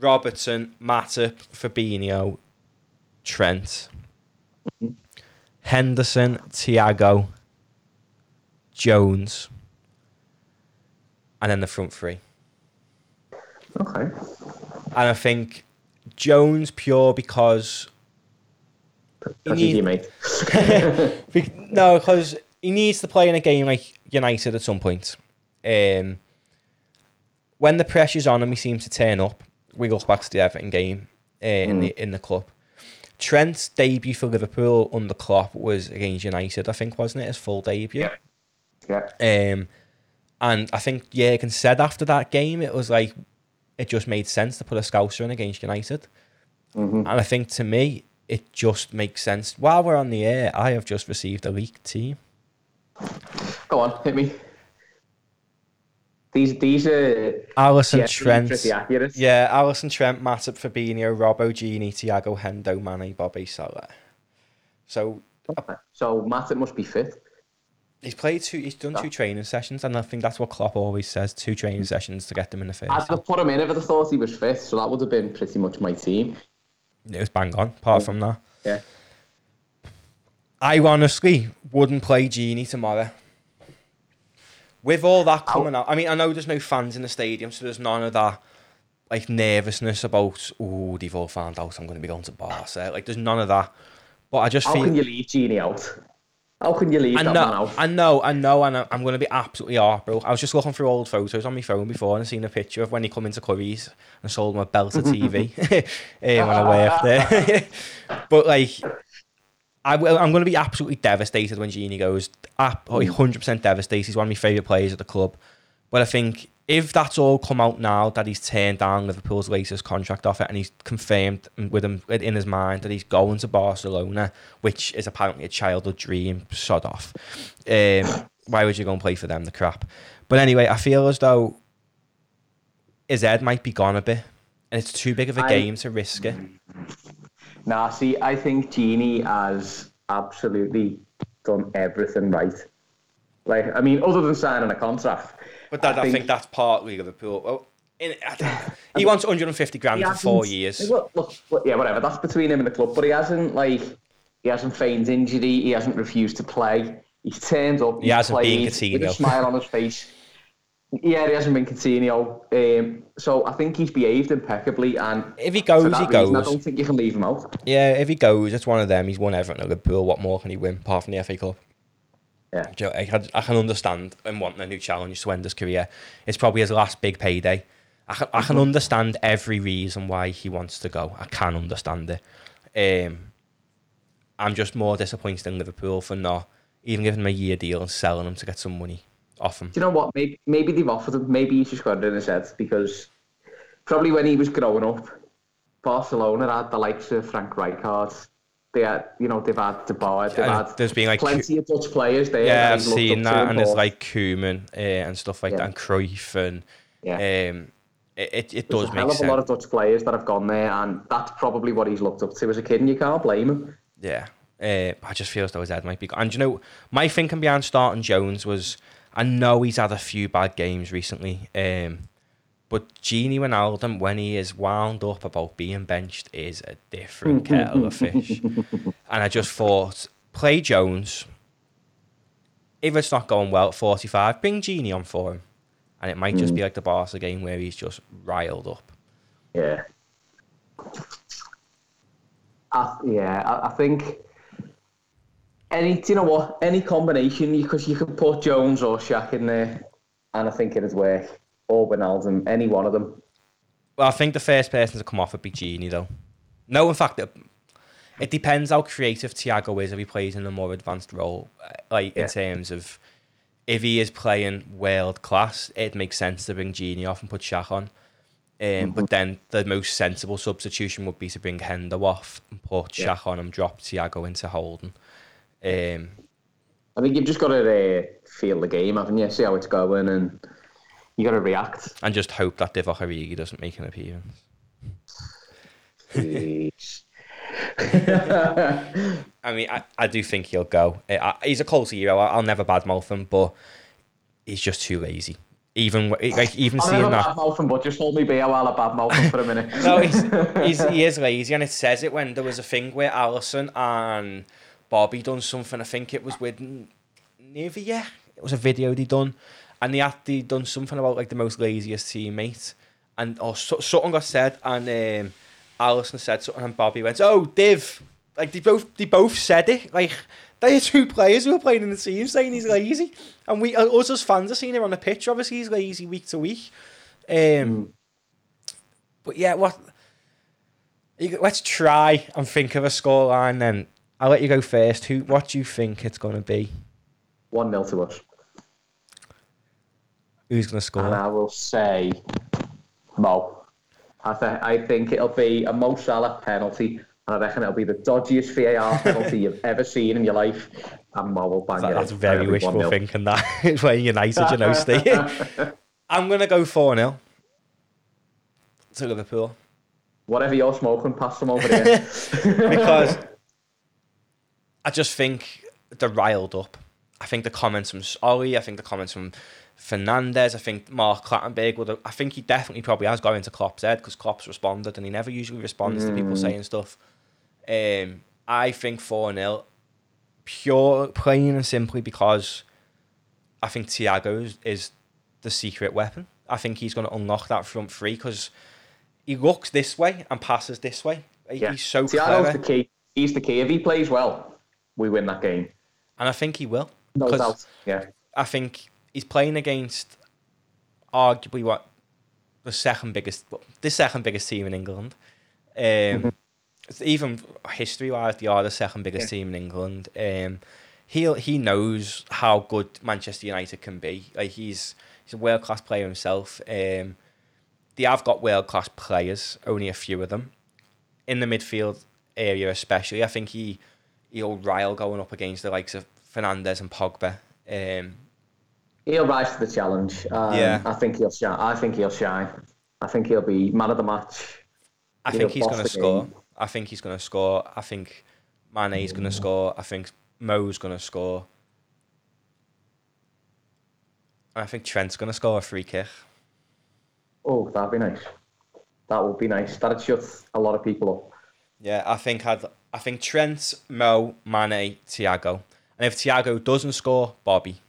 Robertson, Matip, Fabinho, Trent, Henderson, Thiago, Jones, and then the front three. Okay. And I think Jones pure because That's need- mate. [laughs] No, because he needs to play in a game like United at some point. Um, when the pressure's on him, he seems to turn up. We look back to the Everton game uh, in the in the club. Trent's debut for Liverpool under Klopp was against United, I think, wasn't it? His full debut. Yeah. Yeah. Um, and I think Jurgen said after that game, it was like it just made sense to put a Scouser in against United. Mm-hmm. And I think to me, it just makes sense. While we're on the air, I have just received a leaked team. Go on, hit me. These these are Alisson yeah, Trent. Yeah, Alisson Trent, Matip Fabinho, Robbo Gini, Thiago Hendo, Manny, Bobby Salah. So So Matip must be fit. He's played two. He's done two training sessions, and I think that's what Klopp always says: two training mm. sessions to get them in the I'd have put him in if have thought he was fit, so that would have been pretty much my team. It was bang on. Apart from that, Yeah. I honestly wouldn't play Gini tomorrow. With all that coming out, I mean, I know there's no fans in the stadium, so there's none of that like nervousness about oh they've all found out I'm going to be going to Barca. Like there's none of that. But I just How feel can you leave Gini out? How can you leave I that man know, out? I know, I know, and I'm going to be absolutely heartbroken. I was just looking through old photos on my phone before and seen a picture of when he come into Curry's and sold my a Belter TV um, when I worked there. [laughs] but like, I will, I'm going to be absolutely devastated when Gini goes. Absolutely 100% devastated. He's one of my favourite players at the club. But I think if that's all come out now that he's turned down Liverpool's latest contract offer and he's confirmed with him in his mind that he's going to Barcelona, which is apparently a childhood dream, sod off. Um, [coughs] why would you go and play for them? The crap. But anyway, I feel as though his head might be gone a bit, and it's too big of a I- game to risk it. Nah, see, I think Gini has absolutely done everything right. Like, I mean, other than signing a contract. But that, I, think, that's partly Liverpool. Well, in, I think, [laughs] he wants 150 grand for four years. Look, look, look, yeah, whatever. That's between him and the club. But he hasn't like he hasn't feigned injury. He hasn't refused to play. He's turned up. He he's hasn't been played with a smile on his face. Yeah, he hasn't been Coutinho. Um, so I think he's behaved impeccably. And If he goes, he reason, I don't think you can leave him out. Yeah, if he goes, it's one of them. He's won Everton at Liverpool. What more can he win apart from the FA Cup? Yeah. I, can- I can understand him wanting a new challenge to end his career. It's probably his last big payday. I can, I can understand every reason why he wants to go. I can understand it. Um, I'm just more disappointed in Liverpool for not even giving him a year deal and selling him to get some money off him. Do you know what? Maybe maybe they've offered him. Maybe he's just got it in his head because probably when he was growing up, Barcelona had the likes of Frank Rijkaard. They had, you know, they've had De Boer. They've had there's been, like, plenty of Dutch players there. Yeah, I've seen that, and there's like Koeman uh, and stuff like Yeah. that, and Cruyff, and yeah. um, it, it, it does a make sense. a lot of Dutch players that have gone there, and that's probably what he's looked up to as a kid, and you can't blame him. Yeah. Uh, I just feel as though his head might be. And you know, my thinking behind starting Jones was I know he's had a few bad games recently, um, but Gini Wijnaldum, when he is wound up about being benched, is a different mm-hmm. kettle of fish. [laughs] And I just thought, play Jones. If it's not going well at 45, bring Gini on for him. And it might just be mm. like the Barca game where he's just riled up. Yeah. I, yeah, I, I think any, do you know what? Any combination, because you could put Jones or Shaq in there, and I think it'd work. Or Wijnaldum, any one of them. Well, I think the first person to come off would be Gini, though. No, in fact, it, it depends how creative Thiago is if he plays in a more advanced role. uh, Like, Yeah. in terms of if he is playing world class, it makes sense to bring Gini off and put Shaq on. Um, But then the most sensible substitution would be to bring Hendo off and put Yeah. Shaq on and drop Thiago into Holden. Um, I think you've just got to uh, feel the game, haven't you? See how it's going, and You got to react. And just hope that Divock Origi doesn't make an appearance. [laughs] I mean, I, I do think he'll go. I, I, he's a cult hero. I, will never badmouth him, but he's just too lazy. Even like even I'll seeing that. badmouth him, but just hold me beer while I badmouth him for a minute. [laughs] no, he's, he's he is lazy, and it says it when there was a thing where Alisson and Bobby done something. I think it was with Nivea. It was a video they done, and they had they done something about like the most laziest teammate, and or so, something got said, and um, Alisson said something, and Bobby went, "Oh, Div." Like they both they both said it. Like they are two players who are playing in the team saying he's lazy, and we us as fans are seeing him on the pitch. Obviously, he's lazy week to week. Um, mm. But yeah, what? Let's try and think of a scoreline. Then I'll let you go first. Who? What do you think it's going to be? One 0 to us. Who's going to score? And I will say Mo. I, th- I think it'll be a Mo Salah penalty and I reckon it'll be the dodgiest VAR [laughs] penalty you've ever seen in your life. And Mo will bang that, it. That's very wishful thinking. That [laughs] is where United, you know, Steve. [laughs] I'm gonna go four 0 to Liverpool. Whatever you're smoking, pass them over here. because I just think they're riled up. I think the comments from Ole, I think the comments from Fernandes, I think Mark Clattenburg would have, I think he definitely probably has gone into Klopp's head because Klopp's responded and he never usually responds mm. to people mm. saying stuff. Um, I think 4 0, pure, plain and simply because I think Thiago is, is the secret weapon. I think he's going to unlock that front three because he looks this way and passes this way. Yeah. He's so Thiago's clever. the key. He's the key. If he plays well, we win that game. And I think he will. No doubt. Yeah. I think he's playing against arguably what the second biggest, the second biggest team in England. Um, mm-hmm even history wise, they are the second biggest yeah. team in England. Um, he he knows how good Manchester United can be. Like he's he's a world class player himself. Um, they have got world class players, only a few of them in the midfield area, especially. I think he he'll rile going up against the likes of Fernandes and Pogba. Um, he'll rise to the challenge. Um, yeah, I think he'll shine. I think he'll shine. I think he'll be man of the match. I think he's going to score. Game. I think he's going to score. I think Mane's going to score. I think Mo's going to score. And I think Trent's going to score a free kick. Oh, that'd be nice. That would be nice. That'd shut a lot of people up. Yeah, I think I'd, I think Trent, Mo, Mane, Thiago. And if Thiago doesn't score, Bobby.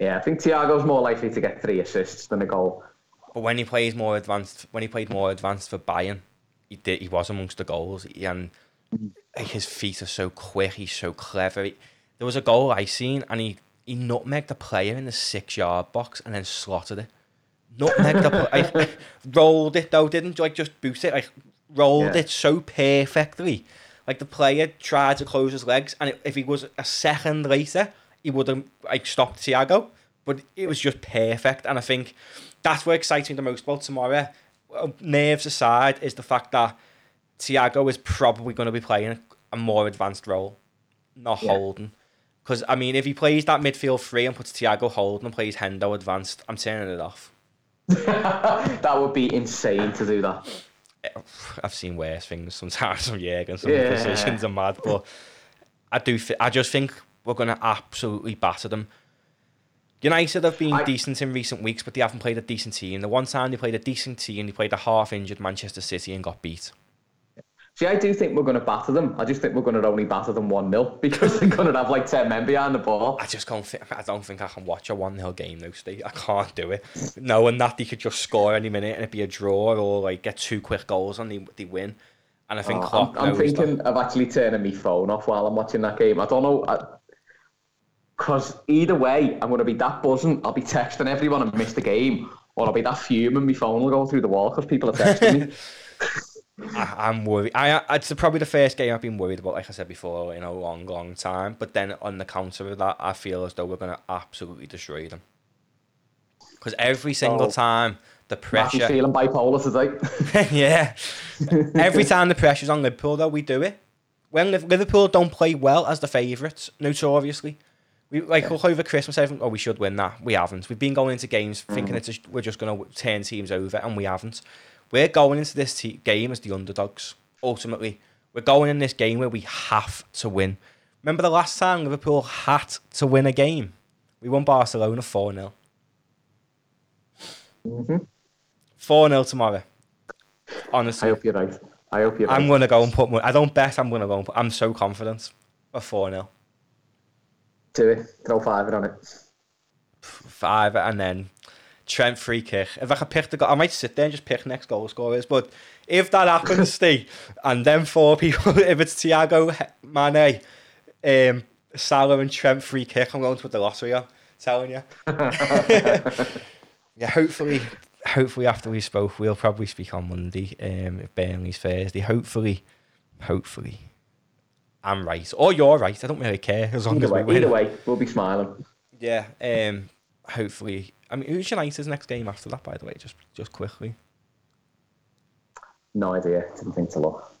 Yeah, I think Thiago's more likely to get three assists than a goal. But when he plays more advanced, when he played more advanced for Bayern, he did. He was amongst the goals, and mm. his feet are so quick. He's so clever. He, there was a goal I seen, and he he nutmegged the player in the six yard box and then slotted it. Nutmegged the player, [laughs] rolled it though, didn't like just boot it, like rolled yeah. it so perfectly. Like the player tried to close his legs, and if he was a second later, he would have like stopped Thiago. But it was just perfect, and I think that's what excites me the most about tomorrow uh, nerves aside, is the fact that Thiago is probably going to be playing a more advanced role, not yeah. Holding. Because, I mean, if he plays that midfield three and puts Thiago Holding and plays Hendo advanced, I'm turning it off. [laughs] that would be insane to do that. Eh, I've seen worse things sometimes from Jurgen. Some yeah. positions are mad, but I do. Th- I just think we're going to absolutely batter them. United have been I, decent in recent weeks, but they haven't played a decent team. The one time they played a decent team, they played a half-injured Manchester City and got beat. See, I do think we're going to batter them. I just think we're going to only batter them 1 0 [laughs] because they're going to have like 10 men behind the ball. I just can't think, I don't think I can watch a 1 0 game though, Steve. I can't do it. Knowing that they could just score any minute and it'd be a draw or like get two quick goals and they, they win. And I think oh, I'm, I'm thinking that. of actually turning my phone off while I'm watching that game. I don't know. I, because either way, I'm going to be that buzzing. I'll be texting everyone and miss the game, or I'll be that fuming. My phone will go through the wall because people are texting me. [laughs] I, am worried. I, it's probably the first game I've been worried about, like I said before, in a long, long time. But then on the counter of that, I feel as though we're going to absolutely destroy them. Because every single oh, time the pressure. Matthew's feeling bipolar today. [laughs] yeah. every [laughs] time the pressure's on Liverpool, though, we do it. When Liverpool don't play well as the favourites, notoriously, We like over Christmas, everyone, oh, we should win that. We haven't. We've been going into games thinking Mm. it's just, we're just going to turn teams over, and we haven't. We're going into this te- game as the underdogs. Ultimately, we're going in this game where we have to win. Remember the last time Liverpool had to win a game? We won Barcelona 4 0. Mm-hmm. 4 0 tomorrow. Honestly. I hope you're right. I hope you're right. I'm going to go and put money. I don't bet I'm going to go and put. I'm so confident. A 4 0. Do it. Throw five on it. Five and then Trent free kick. If I could pick the goal, I might sit there and just pick next goal scorers. But if that happens, [laughs] Steve, and then four people, [laughs] if it's Thiago, Mane, um, Salah, and Trent free kick, I'm going to put the lottery on. Telling you. [laughs] yeah, hopefully, hopefully after we spoke, we'll probably speak on Monday. Um, if Burnley's Thursday, hopefully, hopefully, I'm right or you're right. I don't really care as long Either as way, we win. either way, we'll be smiling. Yeah. Um. Hopefully, I mean, who's United's next game after that? By the way, just just quickly. No idea. Didn't think to look.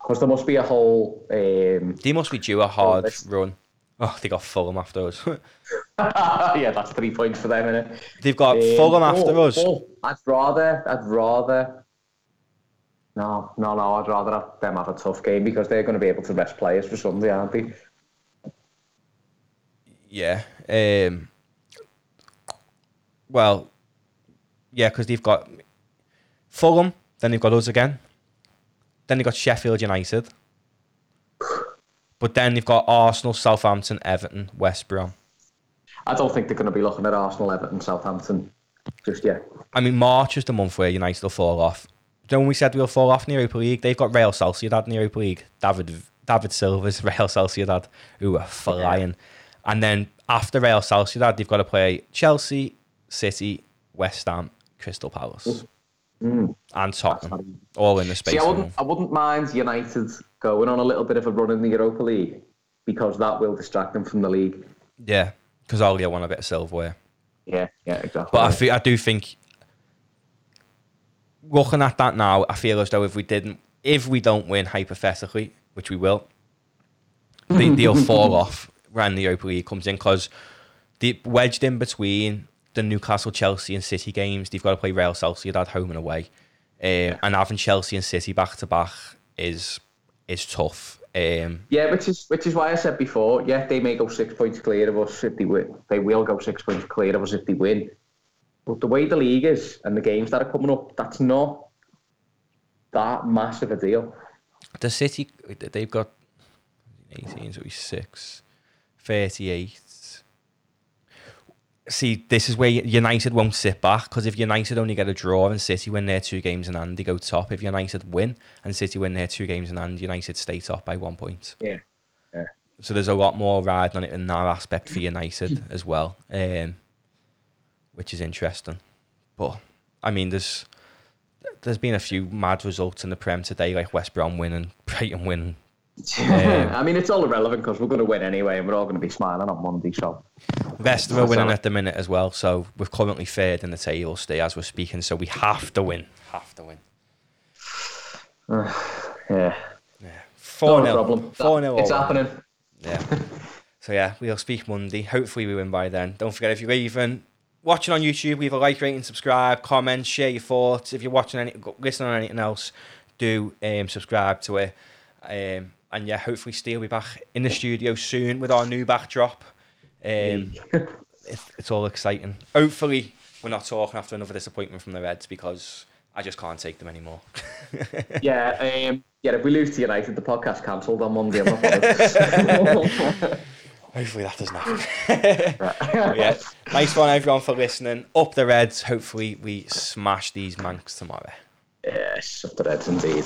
Because there must be a whole. Um... They must be due a hard this- run. Oh, they got Fulham after us. [laughs] [laughs] yeah, that's three points for them, innit? They've got Um, Fulham after oh, us. oh, I'd rather, I'd rather. No, no, no. I'd rather have them have a tough game because they're going to be able to rest players for Sunday, aren't they? Yeah. Um. Well, yeah, because they've got Fulham, then they've got us again, then they've got Sheffield United, but then they've got Arsenal, Southampton, Everton, West Brom. I don't think they're going to be looking at Arsenal, Everton, Southampton just yet. I mean, March is the month where United will fall off. You when we said we'll fall off in the Europa League? They've got Real Sociedad in the Europa League. David David Silva's [laughs] Real Sociedad, who are flying. And then after Real Sociedad, they've got to play Chelsea, City, West Ham, Crystal Palace, Mm. and Tottenham, all in the space See, I wouldn't. I wouldn't mind United going on a little bit of a run in the Europa League because that will distract them from the league. Yeah, because all they want a bit of silverware. Yeah, yeah, exactly. But I, feel, I do think, looking at that now, I feel as though if we didn't, if we don't win hypothetically, which we will, they, they'll [laughs] fall off when the Europa League comes in because they wedged in between the Newcastle, Chelsea, and City games. They've got to play Real Sociedad at home and away, um, and having Chelsea and City back to back is is tough. Um, Yeah, which is which is why I said before. Yeah, they may go six points clear of us if they win. They will go six points clear of us if they win. But the way the league is and the games that are coming up, that's not that massive a deal. the City, they've got 18, so he's 6, 38. See, this is where United won't sit back because if United only get a draw and City win their two games in hand, they go top. If United win and City win their two games in hand, United stay top by one point. Yeah, yeah. So there's a lot more riding on it in that aspect for United as well, um, which is interesting. But I mean, there's there's been a few mad results in the Prem today, like West Brom winning, [laughs] Brighton winning. Um, I mean, it's all irrelevant because we're going to win anyway, and we're all going to be smiling on Monday. So Leicester are winning at the minute as well, so we're currently third in the table stay as we're speaking. So we have to win, have to win. [sighs] yeah, Yeah. Four no 0 problem. Four 0 It's happening. Yeah. so yeah, we'll speak Monday. Hopefully we win by then. Don't forget if you're even watching on YouTube, leave a like, rate, and subscribe. Comment, share your thoughts. If you're watching any, listening on anything else, do um, subscribe to it. Um, and yeah, hopefully Steve will be back in the studio soon with our new backdrop. Um, [laughs] it's, it's all exciting. Hopefully we're not talking after another disappointment from the Reds because I just can't take them anymore. [laughs] yeah, um, yeah. If we lose to United, the podcast cancelled on Monday. [laughs] I'm not bothered. Hopefully that doesn't happen. [laughs] Yeah, nice one everyone for listening. Up the Reds. Hopefully we smash these Mancs tomorrow. yes, up the Reds indeed.